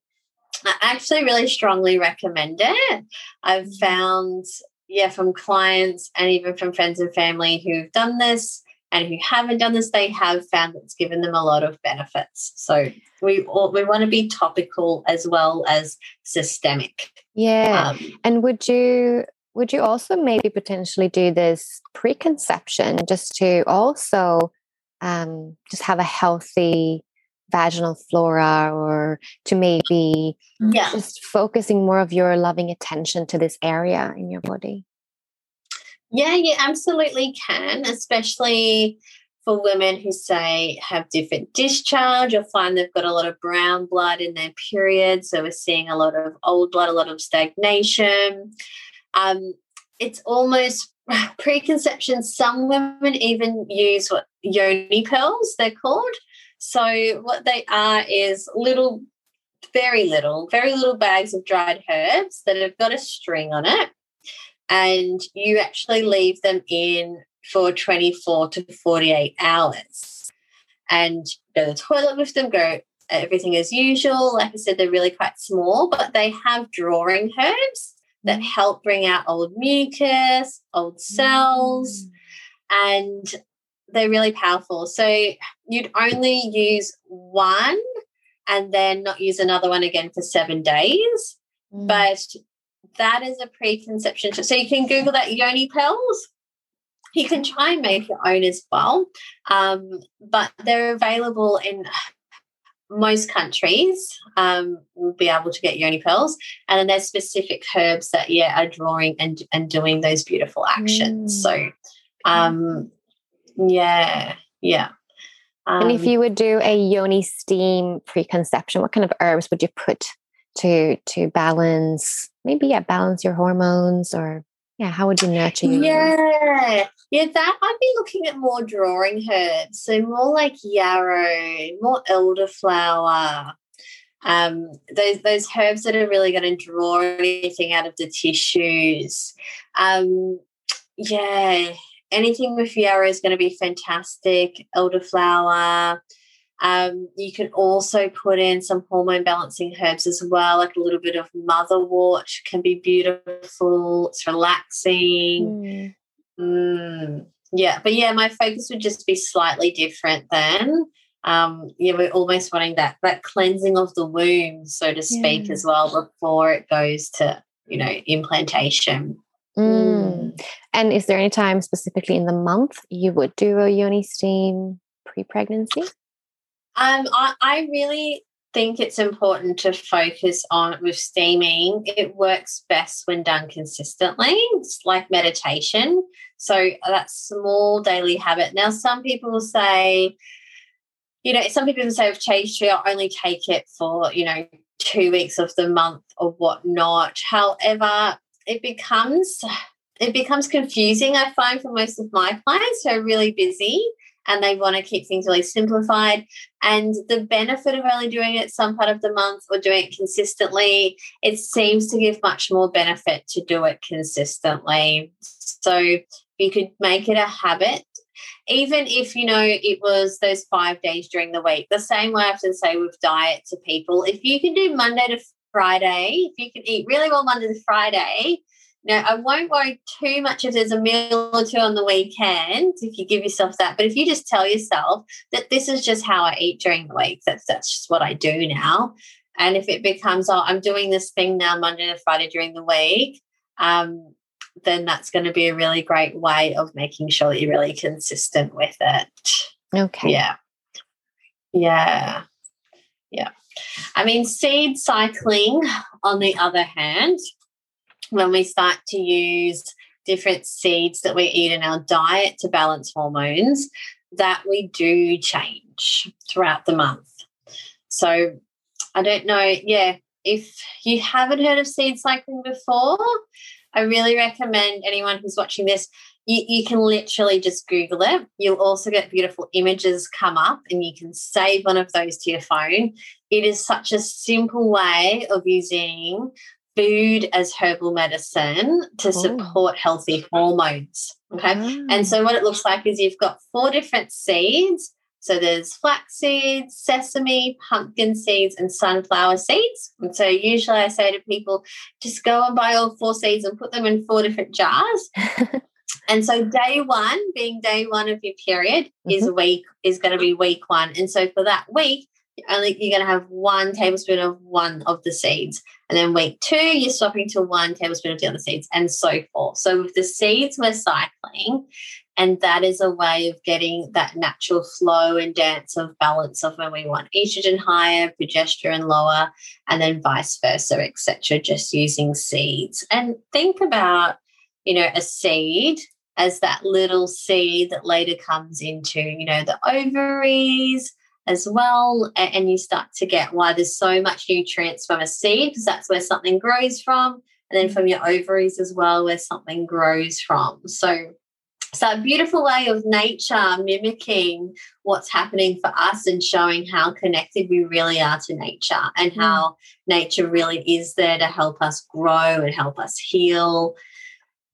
I actually really strongly recommend it. I've found, yeah, from clients and even from friends and family who've done this and who haven't done this, they have found it's given them a lot of benefits. So, we all, we want to be topical as well as systemic. yeah Um, And would you would you also maybe potentially do this preconception just to also um, just have a healthy vaginal flora or to maybe yeah. just focusing more of your loving attention to this area in your body? Yeah, you absolutely can, especially for women who say have different discharge or find they've got a lot of brown blood in their period. So we're seeing a lot of old blood, a lot of stagnation. Um, it's almost preconception. Some women even use what yoni pearls they're called. So what they are is little, very little, very little bags of dried herbs that have got a string on it and you actually leave them in for 24 to 48 hours and go to the toilet with them go everything as usual like i said they're really quite small but they have drawing herbs that mm-hmm. help bring out old mucus old cells mm. and they're really powerful so you'd only use one and then not use another one again for seven days mm. but that is a preconception. So you can Google that yoni pearls. You can try and make your own as well, um, but they're available in most countries. Um, will be able to get yoni pearls, and then there's specific herbs that yeah are drawing and and doing those beautiful actions. So, um, yeah, yeah. and if Um, you would do a yoni steam preconception, what kind of herbs would you put to to balance maybe yeah balance your hormones or yeah how would you nurture your Yeah, yeah, that I'd be looking at more drawing herbs. So more like yarrow, more elderflower, Um, those those herbs that are really going to draw anything out of the tissues. Um, yeah, anything with yarrow is going to be fantastic. Elderflower. Um, you can also put in some hormone balancing herbs as well, like a little bit of motherwort can be beautiful. It's relaxing. Mm. Mm, yeah, but yeah, my focus would just be slightly different then. Um, yeah, we're almost wanting that that cleansing of the womb, so to speak, Yeah. as well before it goes to you know implantation. Mm. And is there any time specifically in the month you would do a yoni steam pre-pregnancy? Um, I, I really think it's important to focus on with steaming. It works best when done consistently. It's like meditation. So that small daily habit. Now, some people say, you know, some people say with Chaste Tree, I'll only take it for, you know, two weeks of the month or whatnot. However, it becomes it becomes confusing, I find, for most of my clients who are really busy and they want to keep things really simplified. And the benefit of only doing it some part of the month or doing it consistently, it seems to give much more benefit to do it consistently. So you could make it a habit. Even if you know it was those five days during the week, the same way I often say with diet to people, if you can do Monday to Friday, if you can eat really well Monday to Friday, now, I won't worry too much if there's a meal or two on the weekend, if you give yourself that. But if you just tell yourself that this is just how I eat during the week, that's that's just what I do now. And if it becomes, oh, I'm doing this thing now Monday to Friday during the week, um, then that's going to be a really great way of making sure that you're really consistent with it. Okay. Yeah. Yeah. Yeah. I mean, seed cycling, on the other hand, when we start to use different seeds that we eat in our diet to balance hormones, that we do change throughout the month. So I don't know, yeah, if you haven't heard of seed cycling before, I really recommend anyone who's watching this, you, you can literally just Google it. You'll also get beautiful images come up and you can save one of those to your phone. It is such a simple way of using food as herbal medicine to Oh. support healthy hormones. Okay. Ah. And so what it looks like is you've got four different seeds. So there's flax seeds, sesame, pumpkin seeds, and sunflower seeds. And so usually I say to people, just go and buy all four seeds and put them in four different jars. and so day one, being day one of your period, is week is going to be week one. And so for that week, only you're going to have one tablespoon of one of the seeds. And then week two, you're swapping to one tablespoon of the other seeds, and so forth. So with the seeds, we're cycling, and that is a way of getting that natural flow and dance of balance of when we want estrogen higher, progesterone lower, and then vice versa, etc. Just using seeds. And think about, you know, a seed as that little seed that later comes into, you know, the ovaries as well. And you start to get why there's so much nutrients from a seed, because that's where something grows from. And then from mm-hmm. your ovaries as well, where something grows from. So so a beautiful way of nature mimicking what's happening for us and showing how connected we really are to nature and mm. how nature really is there to help us grow and help us heal.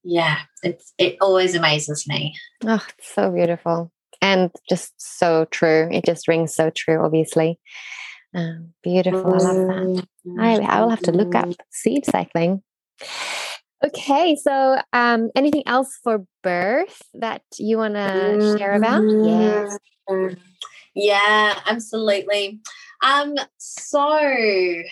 Yeah, it's it always amazes me. Oh, it's so beautiful and just so true. It just rings so true, obviously. Um, beautiful. I love that. I, I will have to look up seed cycling. Okay, so um, anything else for birth that you want to share about? Yes. Yeah, absolutely. Um, so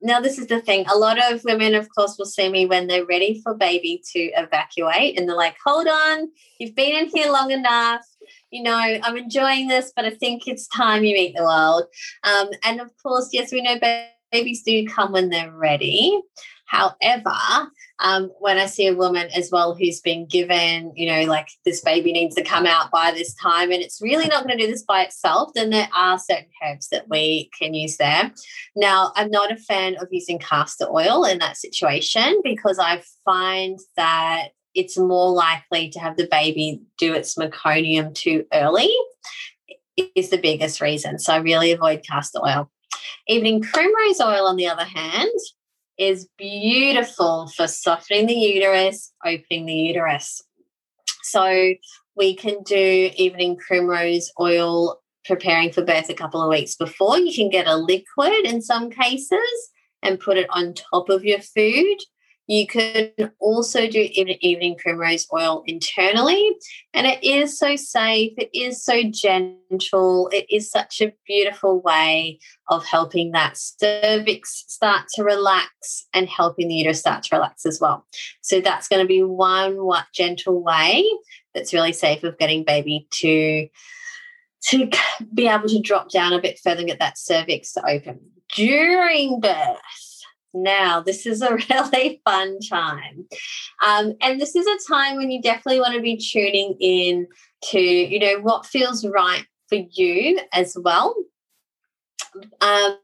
now this is the thing. A lot of women, of course, will see me when they're ready for baby to evacuate, and they're like, "Hold on, you've been in here long enough. You know, I'm enjoying this, but I think it's time you meet the world." Um, and of course, yes, we know babies do come when they're ready. However, um, when I see a woman as well who's been given, you know, like this baby needs to come out by this time and it's really not going to do this by itself, then there are certain herbs that we can use there. Now, I'm not a fan of using castor oil in that situation because I find that it's more likely to have the baby do its meconium too early is the biggest reason. So I really avoid castor oil. Evening primrose oil, on the other hand, is beautiful for softening the uterus, opening the uterus. So we can do evening primrose oil preparing for birth a couple of weeks before. You can get a liquid in some cases and put it on top of your food. You can also do evening primrose oil internally, and it is so safe, it is so gentle, it is such a beautiful way of helping that cervix start to relax and helping the uterus start to relax as well. So, that's going to be one gentle way that's really safe of getting baby to to be able to drop down a bit further and get that cervix to open during birth now. This is a really fun time. Um, and this is a time when you definitely want to be tuning in to, you know, what feels right for you as well. Um,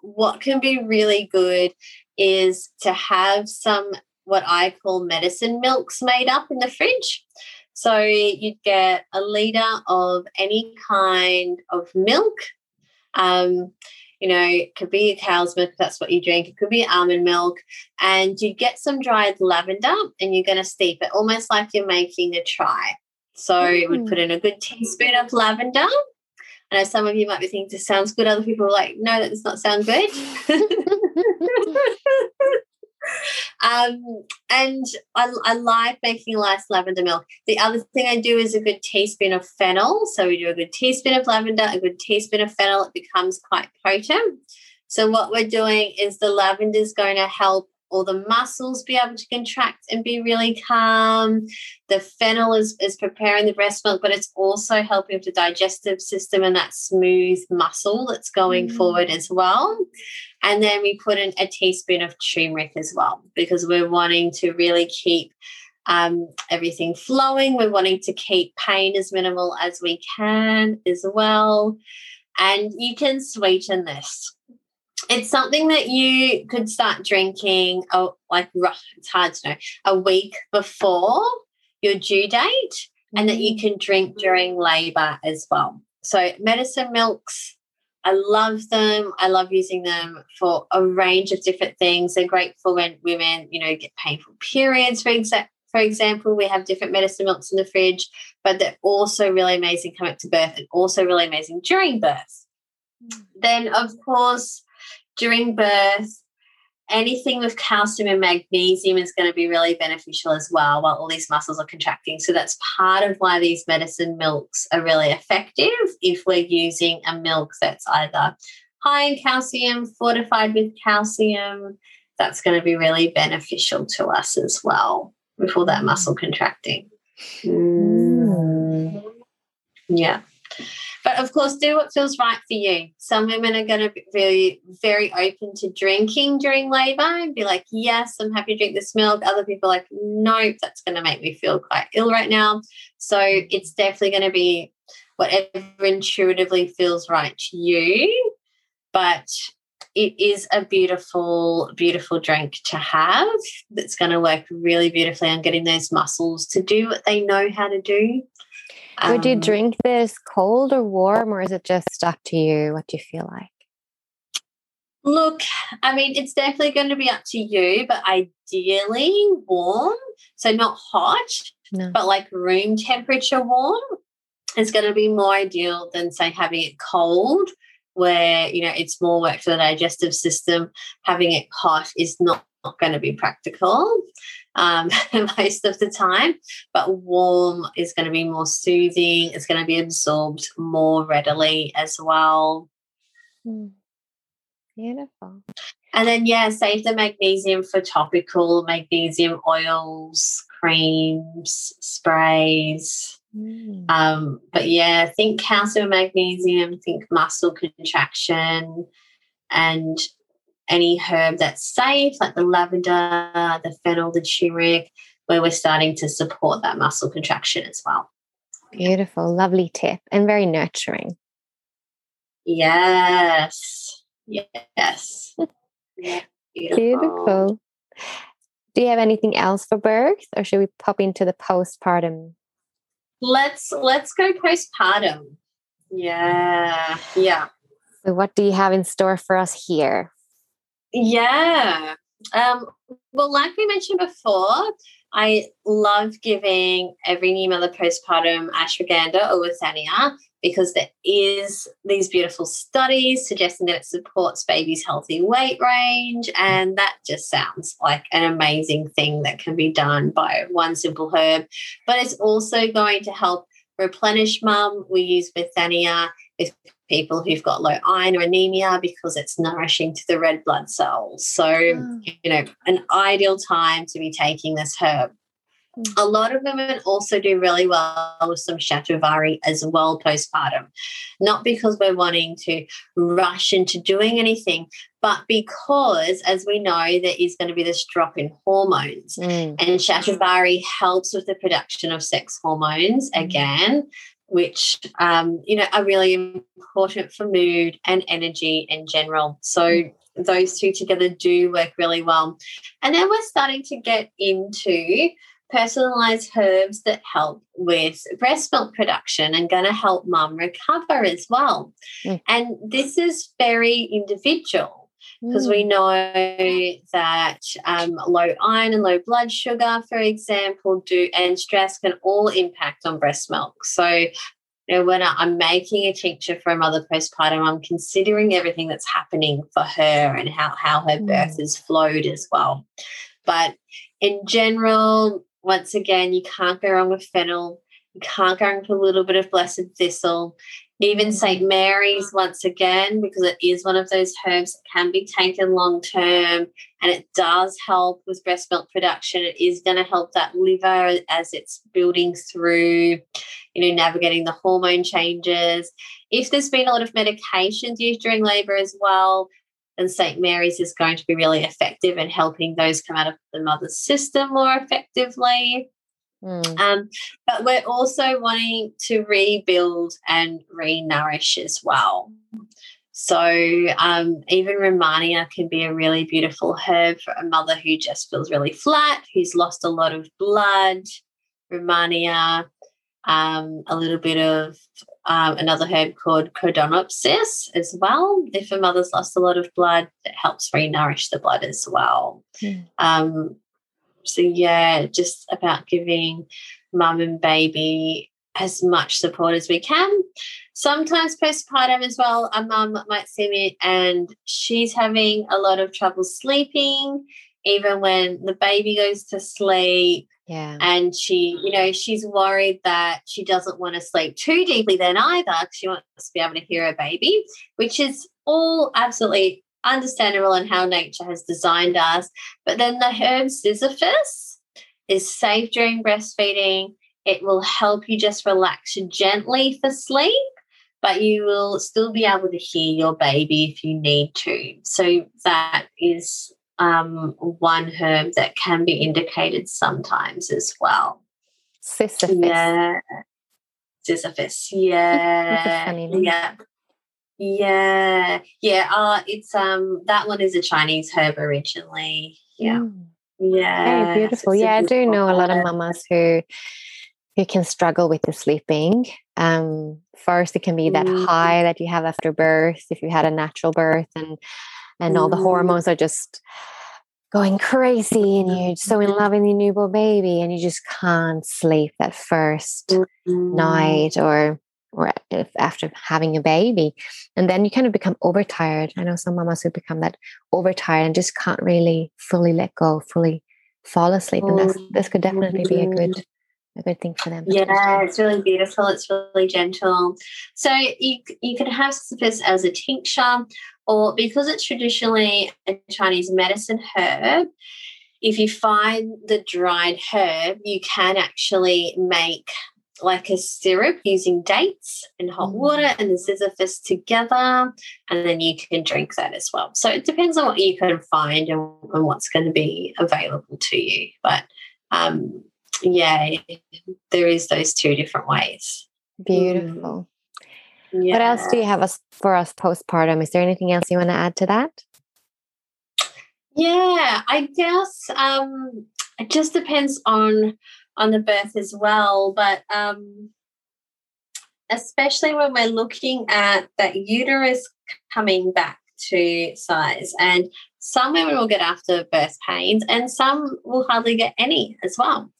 what can be really good is to have some what I call medicine milks made up in the fridge. So you'd get a litre of any kind of milk. Um, you know, it could be a cow's milk, that's what you drink. It could be almond milk. And you get some dried lavender and you're going to steep it almost like you're making a chai. So mm. we'd put in a good teaspoon of lavender. I know some of you might be thinking this sounds good. Other people are like, no, that does not sound good. Um, and I, I, like making nice lavender milk. The other thing I do is a good teaspoon of fennel. So we do a good teaspoon of lavender, a good teaspoon of fennel. It becomes quite potent. So what we're doing is the lavender is going to help all the muscles be able to contract and be really calm. The fennel is, is preparing the breast milk, but it's also helping with the digestive system and that smooth muscle that's going mm. forward as well. And then we put in a teaspoon of turmeric as well because we're wanting to really keep um, everything flowing. We're wanting to keep pain as minimal as we can as well. And you can sweeten this. It's something that you could start drinking, oh, like rough it's hard to know, a week before your due date, and that you mm. can drink during labor as well. So, medicine milks I love them. I love using them for a range of different things. They're great for when women, you know, get painful periods, for example. For example, we have different medicine milks in the fridge, but they're also really amazing coming up to birth and also really amazing during birth. Mm. Then, of course, during birth, anything with calcium and magnesium is going to be really beneficial as well while all these muscles are contracting. So that's part of why these medicine milks are really effective if we're using a milk that's either high in calcium, fortified with calcium. That's going to be really beneficial to us as well with all that muscle contracting. Mm. Yeah. But of course, do what feels right for you. Some women are going to be very, very open to drinking during labor and be like, yes, I'm happy to drink this milk. Other people like, nope, that's going to make me feel quite ill right now. So it's definitely going to be whatever intuitively feels right to you. But it is a beautiful, beautiful drink to have that's going to work really beautifully on getting those muscles to do what they know how to do. Would you um, drink this cold or warm, or is it just up to you? What do you feel like? Look, I mean, it's definitely going to be up to you, but ideally warm. So not hot, no. but like room temperature warm is going to be more ideal than, say, having it cold, where, you know, it's more work for the digestive system. Having it hot is not, not going to be practical um, most of the time, but warm is going to be more soothing. It's going to be absorbed more readily as well. Mm. Beautiful. And then, yeah, save the magnesium for topical magnesium oils, creams, sprays. Mm. Um, but yeah, think calcium, magnesium, think muscle contraction, and any herb that's safe, like the lavender, the fennel, the turmeric, where we're starting to support that muscle contraction as well. Beautiful, lovely tip, and very nurturing. Yes, yes. Beautiful. Beautiful. Do you have anything else for birth, or should we pop into the postpartum? Let's let's go postpartum. Yeah, yeah. So, what do you have in store for us here? Yeah. Um, well, like we mentioned before, I love giving every new mother postpartum ashwagandha or withania because there is these beautiful studies suggesting that it supports baby's healthy weight range and that just sounds like an amazing thing that can be done by one simple herb. But it's also going to help replenish mum. We use withania with people who've got low iron or anemia because it's nourishing to the red blood cells. So, mm. you know, an ideal time to be taking this herb. Mm. A lot of women also do really well with some shatavari as well postpartum. Not because we're wanting to rush into doing anything, but because, as we know, there is going to be this drop in hormones. Mm. And shatavari helps with the production of sex hormones mm. Which um, you know are really important for mood and energy in general. So those two together do work really well. And then we're starting to get into personalized herbs that help with breast milk production and going to help mum recover as well. Mm. And this is very individual because we mm. know that um, low iron and low blood sugar, for example, do and stress can all impact on breast milk. So, you know, when I'm making a tincture for a mother postpartum, I'm considering everything that's happening for her and how how her mm. birth has flowed as well. But in general, once again, you can't go wrong with fennel. You can't go wrong with a little bit of blessed thistle. Even St. Mary's, once again, because it is one of those herbs that can be taken long term and it does help with breast milk production. It is going to help that liver as it's building through, you know, navigating the hormone changes. If there's been a lot of medications used during labor as well, then St. Mary's is going to be really effective in helping those come out of the mother's system more effectively. Mm. Um, but we're also wanting to rebuild and re-nourish as well. So um, even rehmannia can be a really beautiful herb for a mother who just feels really flat, who's lost a lot of blood. Rehmannia, um, a little bit of um, another herb called Codonopsis as well. If a mother's lost a lot of blood, it helps re-nourish the blood as well. Mm. Um, so, yeah, just about giving mum and baby as much support as we can. Sometimes postpartum as well, a mum might see me and she's having a lot of trouble sleeping, even when the baby goes to sleep. Yeah. And she, you know, she's worried that she doesn't want to sleep too deeply then either because she wants to be able to hear her baby, which is all absolutely understandable in how nature has designed us. But then the herb Zizyphus is safe during breastfeeding. It will help you just relax gently for sleep, but you will still be able to hear your baby if you need to. So that is um, one herb that can be indicated sometimes as well. Zizyphus. Yeah. Zizyphus. Yeah. Yeah. Yeah, yeah. Uh, it's um that one is a Chinese herb originally. Yeah, mm. yeah. Very beautiful. Yeah, I do know a lot of mamas who who can struggle with the sleeping. Um, first, it can be that mm. high that you have after birth if you had a natural birth, and and mm. all the mm. hormones are just going crazy and you're so in love with your newborn baby and you just can't sleep that 1st mm-hmm. night or or if after having a baby. And then you kind of become overtired. I know some mamas who become that overtired and just can't really fully let go, fully fall asleep. And that's this could definitely be a mm-hmm. good a good thing for them. Yeah, it's really beautiful. It's really gentle. So you you can have Zizyphus as a tincture, or because it's traditionally a Chinese medicine herb. If you find the dried herb, you can actually make like a syrup using dates and hot mm. water and the zizyphus together and then you can drink that as well so it depends on what you can find and, and what's going to be available to you but um, yeah there is those two different ways beautiful mm. yeah. what else do you have us for us postpartum is there anything else you want to add to that yeah i guess um, it just depends on on the birth as well. But um, especially when we're looking at that uterus coming back to size. And some women will get after birth pains, and some will hardly get any as well.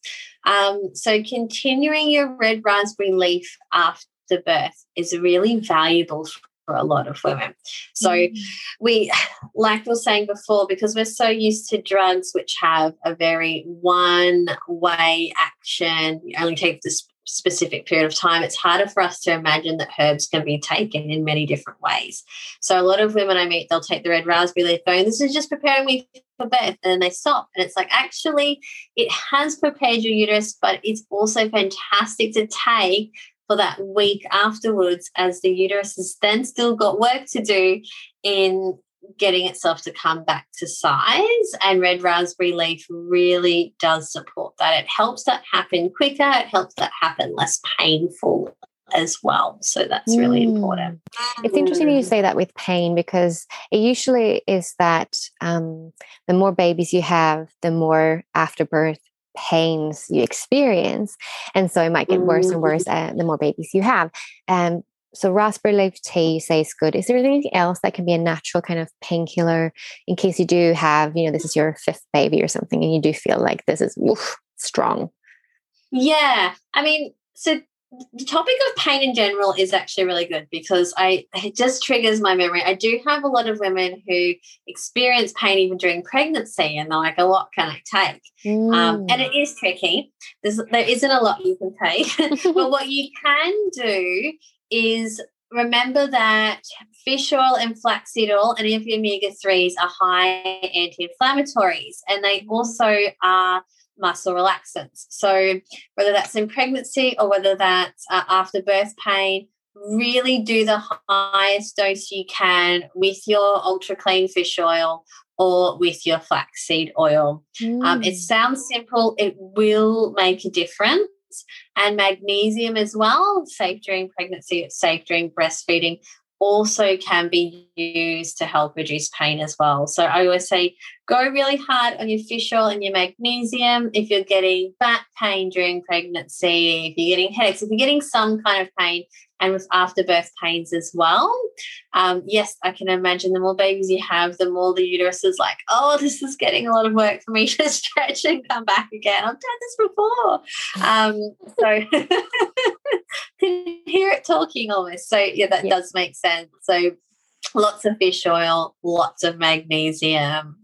Um, so, continuing your red raspberry leaf after birth is really valuable for a lot of women. So mm. we, like we were saying before, because we're so used to drugs which have a very one way action, you only take this specific period of time, it's harder for us to imagine that herbs can be taken in many different ways. So a lot of women I meet, they'll take the red raspberry leaf going, this is just preparing me for birth. And then they stop. And it's like, actually, it has prepared your uterus, but it's also fantastic to take for that week afterwards as the uterus has then still got work to do in getting itself to come back to size. And red raspberry leaf really does support that. It helps that happen quicker. It helps that happen less painful as well. So that's really mm. important. It's interesting you say that with pain because it usually is that um, the more babies you have the more afterbirth pains you experience and so it might get worse and worse uh, the more babies you have um, so raspberry leaf tea you say is good. Is there anything else that can be a natural kind of painkiller in case you do have, you know, this is your fifth baby or something and you do feel like this is woof, strong? Yeah. I mean, so the topic of pain in general is actually really good because I it just triggers my memory. I do have a lot of women who experience pain even during pregnancy, and they're like, "A lot can I take?" Mm. Um, and it is tricky. There's, there isn't a lot you can take, but what you can do is remember that fish oil and flaxseed oil and any of your omega 3s are high anti inflammatories and they also are muscle relaxants. So, whether that's in pregnancy or whether that's uh, after birth pain, really do the highest dose you can with your ultra clean fish oil or with your flaxseed oil. Mm. Um, it mm. sounds simple, it will make a difference and magnesium as well, safe during pregnancy, it's safe during breastfeeding, also can be used to help reduce pain as well. So I always say go really hard on your fish oil and your magnesium if you're getting back pain during pregnancy, if you're getting headaches, if you're getting some kind of pain, and with afterbirth pains as well. Um, yes, I can imagine the more babies you have, the more the uterus is like, oh, this is getting a lot of work for me to stretch and come back again. I've done this before. Um, so can hear it talking almost. So yeah, that yeah. does make sense. So lots of fish oil, lots of magnesium.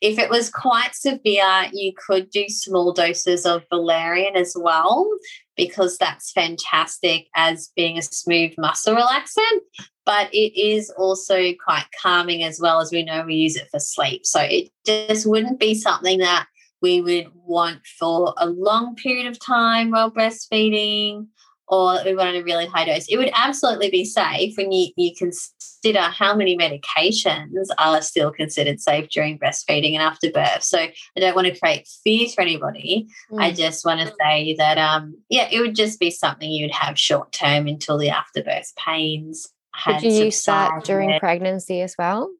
If it was quite severe, you could do small doses of valerian as well, because that's fantastic as being a smooth muscle relaxant. But it is also quite calming as well, as we know we use it for sleep. So it just wouldn't be something that we would want for a long period of time while breastfeeding or we want a really high dose. It would absolutely be safe when you, you consider how many medications are still considered safe during breastfeeding and after birth. So I don't want to create fear for anybody. Mm. I just want to say that, um, yeah, it would just be something you'd have short term until the afterbirth pains. Had Could you use that during pregnancy as well?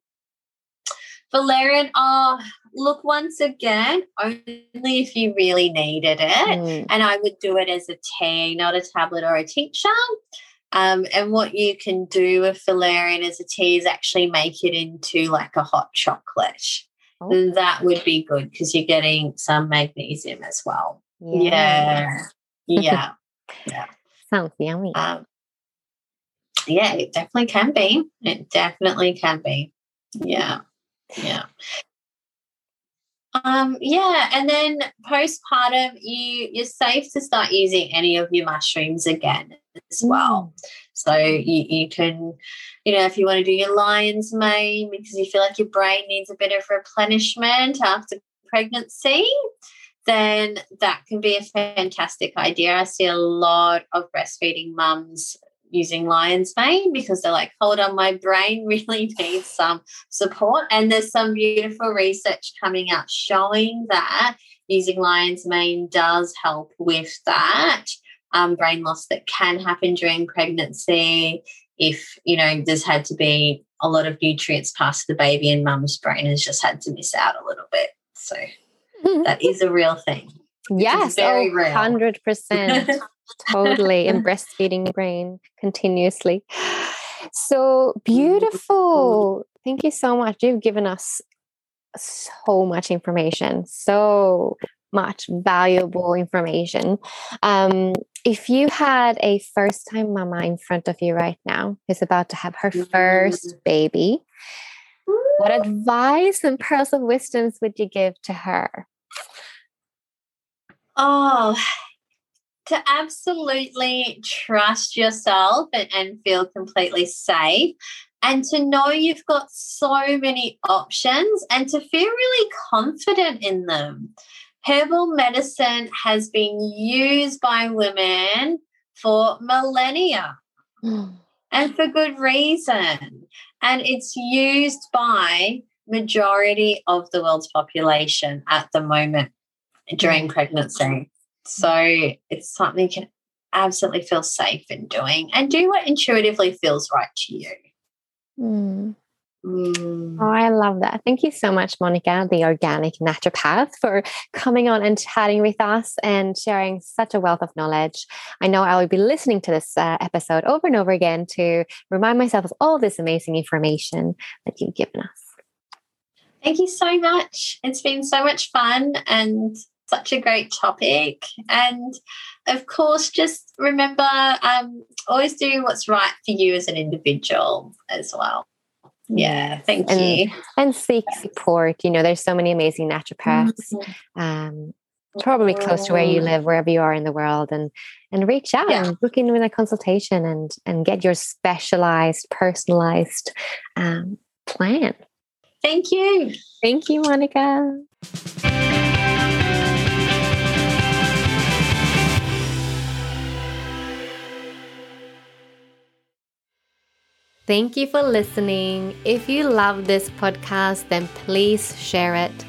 Valerian, oh, look, once again, only if you really needed it. Mm. And I would do it as a tea, not a tablet or a tincture. Um, and what you can do with valerian as a tea is actually make it into like a hot chocolate. Oh. That would be good because you're getting some magnesium as well. Yeah. Yeah. Yeah. yeah. Sounds yummy. Um, yeah, it definitely can be. It definitely can be. Yeah. Yeah. Um, yeah, and then postpartum, you you're safe to start using any of your mushrooms again as well. Mm. So you, you can, you know, if you want to do your lion's mane because you feel like your brain needs a bit of replenishment after pregnancy, then that can be a fantastic idea. I see a lot of breastfeeding mums using lion's mane because they're like, hold on, my brain really needs some support. And there's some beautiful research coming out showing that using lion's mane does help with that um, brain loss that can happen during pregnancy. If, you know, there's had to be a lot of nutrients past the baby and mum's brain has just had to miss out a little bit. So that is a real thing. Yes, very oh, 100%. totally. and breastfeeding brain continuously. So beautiful. Thank you so much. You've given us so much information, so much valuable information. Um, if you had a first time mama in front of you right now who's about to have her first baby, what advice and pearls of wisdoms would you give to her? Oh, to absolutely trust yourself and, and feel completely safe and to know you've got so many options and to feel really confident in them. Herbal medicine has been used by women for millennia Mm. and for good reason. And it's used by majority of the world's population at the moment during pregnancy. So it's something you can absolutely feel safe in doing and do what intuitively feels right to you. Mm. Mm. Oh, I love that. Thank you so much, Monica, the organic naturopath, for coming on and chatting with us and sharing such a wealth of knowledge. I know I will be listening to this uh, episode over and over again to remind myself of all this amazing information that you've given us. Thank you so much. It's been so much fun and such a great topic. And of course, just remember um, always do what's right for you as an individual as well. Yeah, thank And- you. And seek support. You know, there's so many amazing naturopaths. Um, probably close to where you live, wherever you are in the world, and and reach out Yeah. and book in with a consultation and and get your specialized, personalized um, plan. Thank you. Thank you, Monica. Thank you for listening. If you love this podcast, then please share it.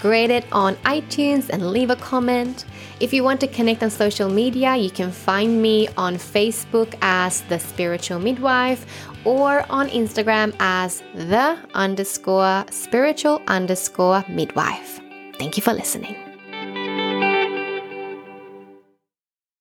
Grade it on iTunes and leave a comment. If you want to connect on social media, you can find me on Facebook as The Spiritual Midwife or on Instagram as The underscore spiritual underscore midwife. Thank you for listening.